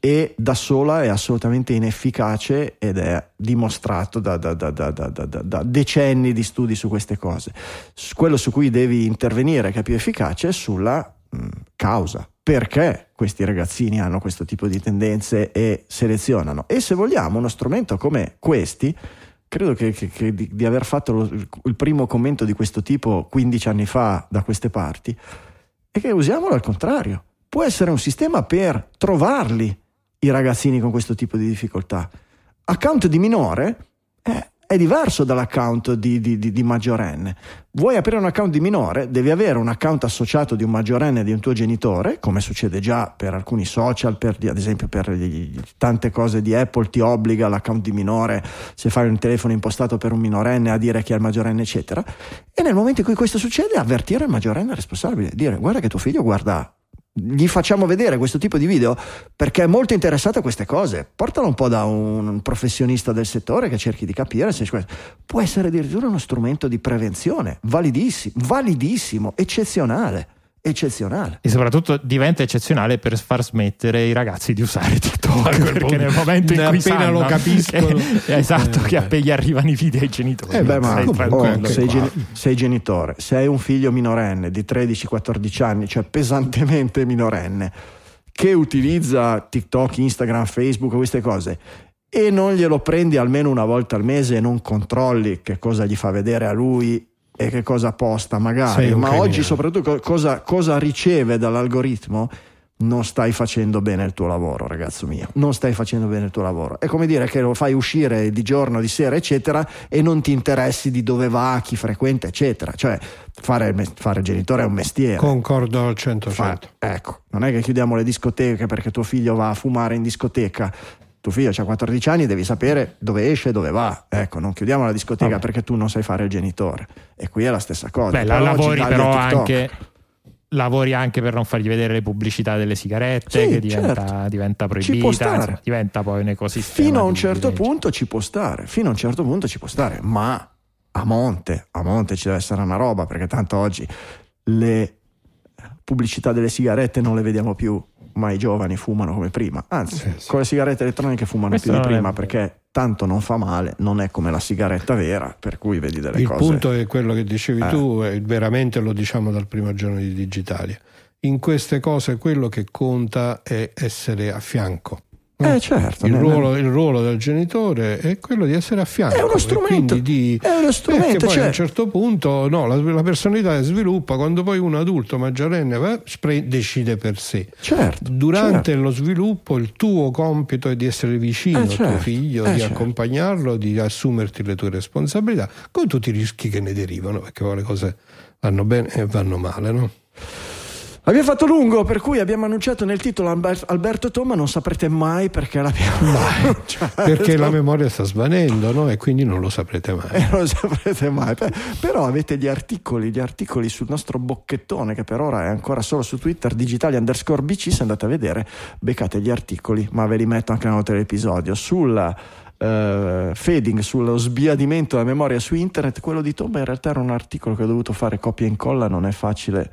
e da sola è assolutamente inefficace ed è dimostrato da, da- da- da- decenni di studi su queste cose. Quello su cui devi intervenire, che è più efficace, è sulla mh, causa. Perché questi ragazzini hanno questo tipo di tendenze e selezionano? E se vogliamo uno strumento come questi, credo che, che- che di, di aver fatto lo- il primo commento di questo tipo 15 anni fa da queste parti, è che usiamolo al contrario. Può essere un sistema per trovarli i ragazzini con questo tipo di difficoltà. Account di minore è, è diverso dall'account di, di- di- di maggiorenne. Vuoi aprire un account di minore, devi avere un account associato di un maggiorenne di un tuo genitore, come succede già per alcuni social, per, ad esempio per gli- tante cose di Apple ti obbliga l'account di minore se fai un telefono impostato per un minorenne a dire chi è il maggiorenne, eccetera. E nel momento in cui questo succede, avvertire il maggiorenne responsabile, dire guarda che tuo figlio guarda gli facciamo vedere questo tipo di video perché è molto interessato a queste cose. Portalo un po' da un professionista del settore che cerchi di capire se può essere addirittura uno strumento di prevenzione, validissimo, validissimo, eccezionale, eccezionale. E soprattutto diventa eccezionale per far smettere i ragazzi di usare TikTok perché nel momento in cui appena sanno lo capiscono. che- esatto, Eh, che appena gli arrivano i video ai genitori Eh, beh, ma sei. Oh, sei, geni- sei genitore, se hai un figlio minorenne di 13-14 anni, cioè pesantemente minorenne, che utilizza TikTok, Instagram, Facebook, queste cose, e non glielo prendi almeno una volta al mese e non controlli che cosa gli fa vedere a lui e che cosa posta magari, ma criminale. oggi soprattutto co- cosa, cosa riceve dall'algoritmo, non stai facendo bene il tuo lavoro, ragazzo mio. Non stai facendo bene il tuo lavoro. È come dire che lo fai uscire di giorno, di sera, eccetera, e non ti interessi di dove va, chi frequenta, eccetera. Cioè, fare fare genitore è un mestiere. Concordo al 100%. Fa- ecco, non è che chiudiamo le discoteche perché tuo figlio va a fumare in discoteca. Tuo figlio ha 14 anni, devi sapere dove esce e dove va. Ecco, non chiudiamo la discoteca Vabbè. perché tu non sai fare il genitore. E qui è la stessa cosa. Beh, Però lavori però anche lavori anche per non fargli vedere le pubblicità delle sigarette Sì, che diventa, certo. diventa proibita stare. insomma, diventa poi un ecosistema Fino a un certo legge. punto ci può stare, fino a un certo punto ci può stare, ma a monte, a monte ci deve essere una roba, perché tanto oggi le pubblicità delle sigarette non le vediamo più, ma i giovani fumano come prima. Anzi, Sì, sì. con le sigarette elettroniche fumano Questo più di è prima vero. perché tanto non fa male, non è come la sigaretta vera, per cui vedi delle Il cose. punto è quello che dicevi Eh. tu, e veramente lo diciamo dal primo giorno di Digitalia. In queste cose quello che conta è essere a fianco. Eh certo, il, ne- ruolo, il ruolo del genitore è quello di essere a fianco. È uno strumento, di- è uno strumento, Perché poi cioè- a un certo punto no, la, la personalità si sviluppa quando poi un adulto maggiorenne va, spre- decide per sé. certo, Durante certo. lo sviluppo il tuo compito è di essere vicino Eh, al tuo certo, figlio, eh, di certo. accompagnarlo, di assumerti le tue responsabilità, con tutti i rischi che ne derivano, perché poi le cose vanno bene e vanno male, no? Abbiamo fatto lungo, per cui abbiamo annunciato nel titolo Alber- Alberto Tomma, non saprete mai perché l'abbiamo annunciato. Perché la memoria sta svanendo, no? E quindi non lo saprete mai. E non lo saprete mai. Per- Però avete gli articoli, gli articoli sul nostro bocchettone che per ora è ancora solo su Twitter, digitali underscore BC, se andate a vedere, beccate gli articoli, ma ve li metto anche nella nota dell'episodio. Sul eh, fading, sullo sbiadimento della memoria su internet, quello di Tomba in realtà era un articolo che ho dovuto fare copia e incolla, non è facile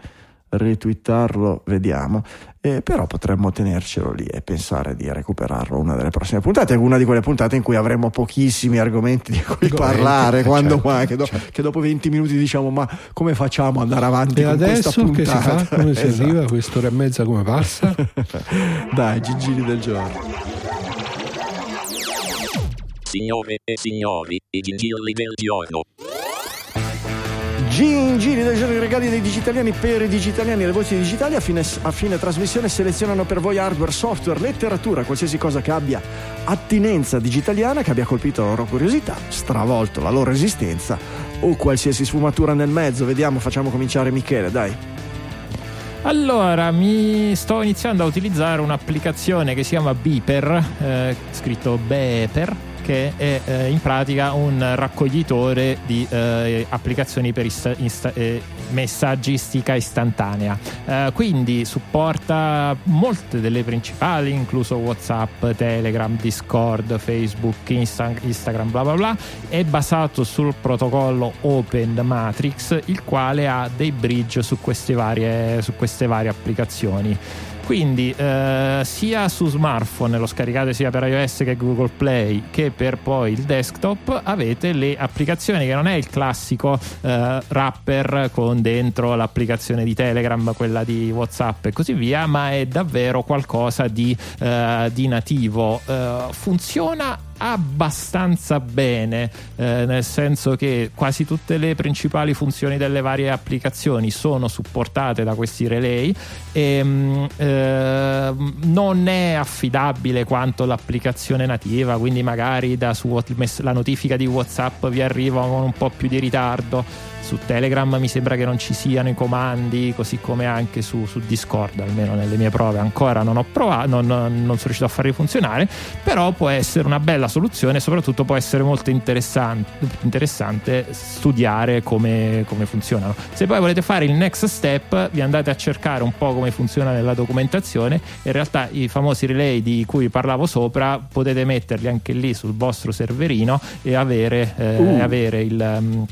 retweetarlo, vediamo. Eh, però potremmo tenercelo lì e pensare di recuperarlo una delle prossime puntate, una di quelle puntate in cui avremo pochissimi argomenti di cui parlare, eh, quando certo, mai, che, do- certo. che dopo 20 minuti diciamo ma come facciamo ad andare avanti E con questa adesso che si puntata? fa? Come si Esatto. arriva? Quest'ora e mezza come passa? Dai, gigili del giorno. Signore e signori, i gingilli del giorno. Gingili del giorno, i regali dei digitaliani per i digitaliani le voci digitali a fine, a fine trasmissione selezionano per voi hardware, software, letteratura, qualsiasi cosa che abbia attinenza digitaliana, che abbia colpito la loro curiosità, stravolto la loro esistenza o qualsiasi sfumatura nel mezzo. Vediamo, facciamo cominciare Michele, dai. Allora, mi sto iniziando a utilizzare un'applicazione che si chiama Beeper, eh, scritto Beeper, che è eh, in pratica un raccoglitore di eh, applicazioni per ista- insta- eh, messaggistica istantanea. Eh, quindi supporta molte delle principali, incluso WhatsApp, Telegram, Discord, Facebook, Insta- Instagram, bla bla bla. È basato sul protocollo Open Matrix, il quale ha dei bridge su queste varie, su queste varie applicazioni. Quindi eh, sia su smartphone lo scaricate sia per iOS che Google Play che per poi il desktop avete le applicazioni che non è il classico eh, wrapper con dentro l'applicazione di Telegram, quella di WhatsApp e così via, ma è davvero qualcosa di, eh, di nativo. Eh, funziona abbastanza bene, eh, nel senso che quasi tutte le principali funzioni delle varie applicazioni sono supportate da questi relay e mm, eh, non è affidabile quanto l'applicazione nativa, quindi magari da su la notifica di WhatsApp vi arriva con un po' più di ritardo. Su Telegram mi sembra che non ci siano i comandi, così come anche su, su Discord, almeno nelle mie prove ancora non ho provato, non, non sono riuscito a farli funzionare, però può essere una bella soluzione e soprattutto può essere molto interessante, interessante studiare come, come funzionano. Se poi volete fare il next step, vi andate a cercare un po' come funziona nella documentazione. In realtà i famosi relay di cui parlavo sopra potete metterli anche lì sul vostro serverino e avere, eh, Uh. avere il. um,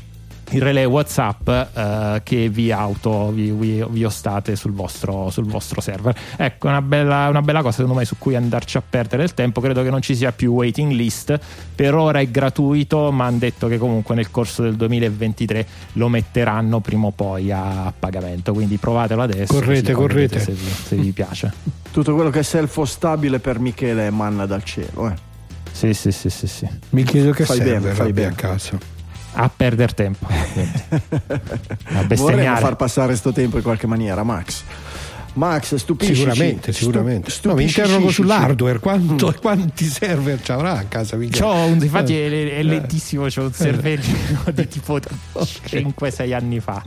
il relay WhatsApp eh, che vi auto vi, vi, vi ostate sul vostro, sul vostro server. Ecco, una bella, una bella cosa secondo me su cui andarci a perdere il tempo. Credo che non ci sia più waiting list. Per ora è gratuito, ma hanno detto che comunque nel corso del 2023 lo metteranno prima o poi a pagamento. Quindi provatelo adesso. Correte, correte. Se vi, se vi piace. Tutto quello che è self-stabile per Michele è manna dal cielo. Eh. Sì, sì, sì, sì, sì. Mi chiedo che Fai serve bene, fai bene. a caso. A perdere tempo. A Vorremmo bestemmiare. far passare sto tempo in qualche maniera, Max. Max, stupisci. Sicuramente, sicuramente. No, mi interrogo sull'hardware, quanto, Mm. quanti server ci avrà a casa un, infatti Eh. è, è lentissimo, c'ho un serverino di tipo 5-6 anni fa.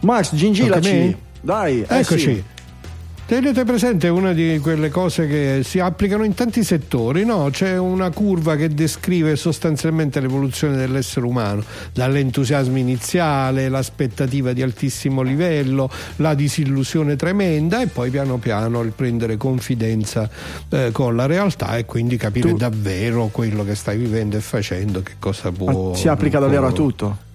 Max, gingilaci. Dai, eh Eccoci. sì. Tenete presente una di quelle cose che si applicano in tanti settori, no? C'è una curva che descrive sostanzialmente l'evoluzione dell'essere umano, dall'entusiasmo iniziale, l'aspettativa di altissimo livello, la disillusione tremenda e poi piano piano il prendere confidenza eh, con la realtà e quindi capire Tu- davvero quello che stai vivendo e facendo, che cosa può... Si applica davvero a tutto.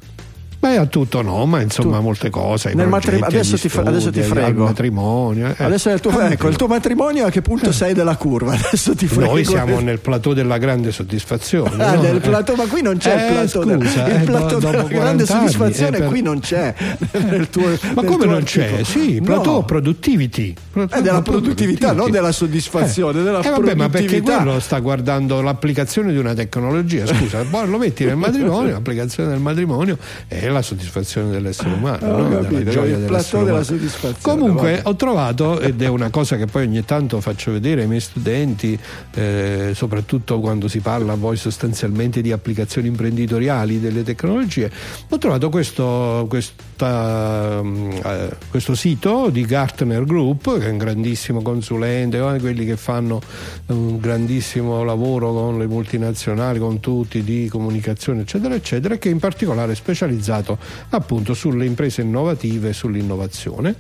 Beh, a tutto no, ma insomma Tu- molte cose. Nel matrim- adesso ti fa- adesso ti studi, frego. Al matrimonio. eh. Adesso è il tuo, Ah, ecco, il tuo matrimonio a che punto sei della curva? Adesso ti frego. Noi siamo nel plateau della grande soddisfazione. Ah, no? nel Eh. plateau, ma qui non c'è Eh, il plateau, del- scusa, il eh, plateau della dopo grande 40 anni, soddisfazione eh, per- qui non c'è nel tuo, Ma come non c'è? articolo. Sì, No. plateau productivity. È della produttività, non della soddisfazione, della Eh, vabbè, ma perché quello sta guardando l'applicazione di una tecnologia, scusa, poi lo metti nel matrimonio, l'applicazione del matrimonio è la soddisfazione dell'essere umano, Ho no? capito, gioia dell'essere umano. della soddisfazione. Comunque vabbè. ho trovato, ed è una cosa che poi ogni tanto faccio vedere ai miei studenti, eh, soprattutto quando si parla poi sostanzialmente di applicazioni imprenditoriali delle tecnologie, ho trovato questo, questa, mm, eh, questo sito di Gartner Group, che è un grandissimo consulente, uno di quelli che fanno un grandissimo lavoro con le multinazionali, con tutti di comunicazione, eccetera, eccetera, che in particolare è specializzato appunto sulle imprese innovative e sull'innovazione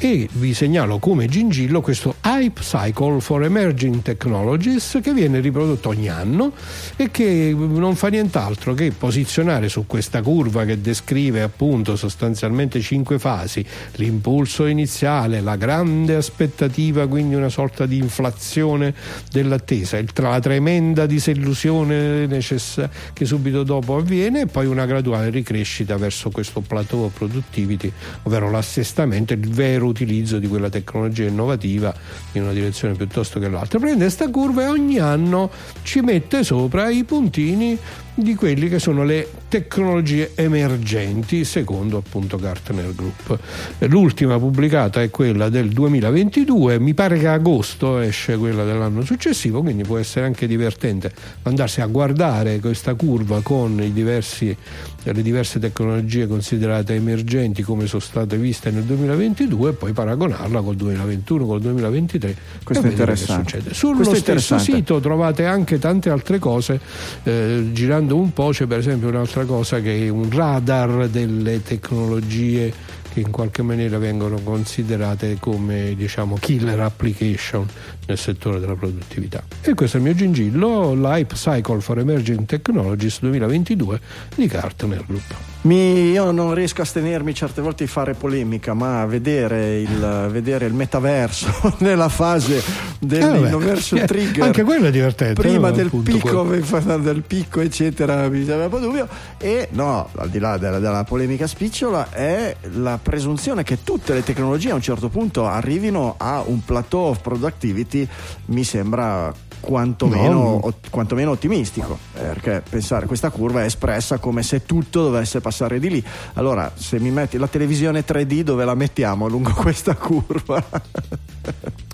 e vi segnalo come gingillo questo Hype Cycle for Emerging Technologies che viene riprodotto ogni anno e che non fa nient'altro che posizionare su questa curva che descrive appunto sostanzialmente cinque fasi, l'impulso iniziale, la grande aspettativa, quindi una sorta di inflazione dell'attesa, la tremenda disillusione che subito dopo avviene e poi una graduale ricrescita verso questo plateau productivity, ovvero l'assestamento, il vero utilizzo di quella tecnologia innovativa in una direzione piuttosto che l'altra. Prende questa curva e ogni anno ci mette sopra i puntini di quelli che sono le tecnologie emergenti secondo appunto Gartner Group. L'ultima pubblicata è quella del 2022, mi pare che a agosto esce quella dell'anno successivo, quindi può essere anche divertente andarsi a guardare questa curva con i diversi, le diverse tecnologie considerate emergenti come sono state viste nel 2022 e poi paragonarla col 2021, col 2023 Questo e è interessante. succede. Sullo Questo stesso sito trovate anche tante altre cose eh, girando un po' c'è per esempio un'altra cosa che è un radar delle tecnologie che in qualche maniera vengono considerate come diciamo killer application nel settore della produttività. E questo è il mio gingillo l'Hype Cycle for Emerging Technologies 2022 di Gartner Group. Mi- io non riesco a astenermi certe volte di fare polemica, ma vedere il, vedere il metaverso nella fase Eh, dell'innoverso Eh, trigger anche quello è divertente prima no? del picco, del picco eccetera mi sembra un dubbio. E no al di là della, della polemica spicciola è la presunzione che tutte le tecnologie a un certo punto arrivino a un plateau of productivity mi sembra quantomeno, No. ot- quantomeno ottimistico perché pensare questa curva è espressa come se tutto dovesse passare di lì allora se mi metti la televisione 3D dove la mettiamo lungo questa curva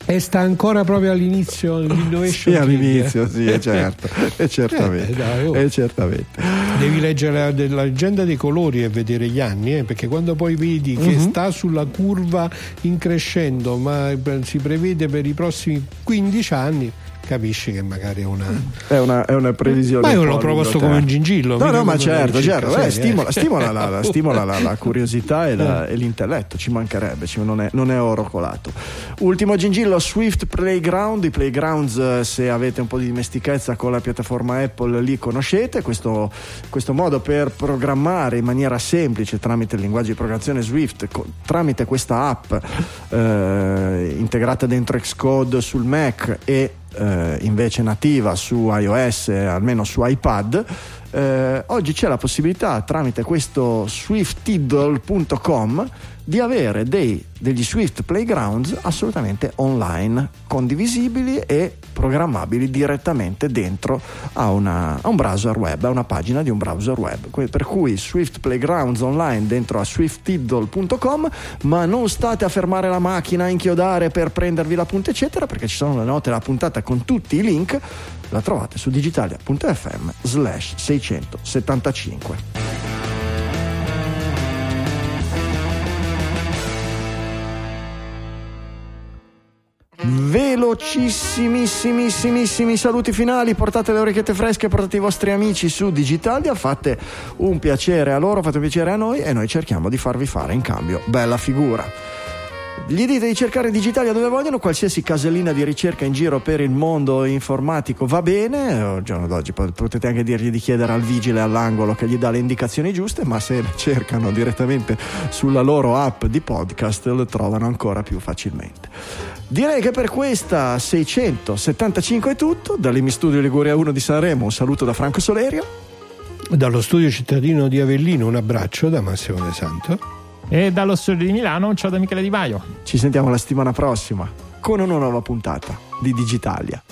e sta ancora proprio all'inizio l'innovation Sì, all'inizio, sì, è certo, è certamente. Eh, dai, oh. è certamente. Devi leggere la, la leggenda dei colori e vedere gli anni, eh, perché quando poi vedi che Mhm. sta sulla curva in crescendo, ma si prevede per i prossimi 15 anni, capisci che magari è una. È una, è una previsione. Ma io l'ho proposto come un gingillo. No, no, ma certo, certo. eh, stimola, eh. stimola la, la- stimola la- la curiosità e, la- e l'intelletto, ci mancherebbe, ci- non, è, non è oro colato. Ultimo gingillo, Swift Playground. I Playgrounds, eh, se avete un po' di dimestichezza con la piattaforma Apple, li conoscete. Questo, questo modo per programmare in maniera semplice tramite il linguaggio di programmazione Swift, co- tramite questa app eh, integrata dentro Xcode sul Mac e eh, invece nativa su iOS, eh, almeno su iPad. Eh, oggi c'è la possibilità tramite questo swiftiddle.com di avere dei- degli Swift Playgrounds assolutamente online, condivisibili e programmabili direttamente dentro a, una- a un browser web, a una pagina di un browser web. Per cui Swift Playgrounds online dentro a swiftiddle.com, ma non state a fermare la macchina, a inchiodare per prendervi l'appunto, eccetera, perché ci sono le note della puntata con tutti i link. La trovate su digitalia.fm slash 675. Velocissimissimissimi saluti finali. Portate le orecchiette fresche, portate i vostri amici su Digitalia. Fate un piacere a loro, fate un piacere a noi e noi cerchiamo di farvi fare in cambio bella figura. Gli dite di cercare Digitalia dove vogliono, qualsiasi casellina di ricerca in giro per il mondo informatico va bene. Al giorno d'oggi potete anche dirgli di chiedere al vigile all'angolo che gli dà le indicazioni giuste, ma se cercano direttamente sulla loro app di podcast le trovano ancora più facilmente. Direi che per questa 675 è tutto. Dall'Emi Studio Liguria 1 di Sanremo un saluto da Franco Solerio. Dallo studio cittadino di Avellino un abbraccio da Massimo De Santo. E dallo studio di Milano, ciao da Michele Di Maio. Ci sentiamo la settimana prossima con una nuova puntata di Digitalia.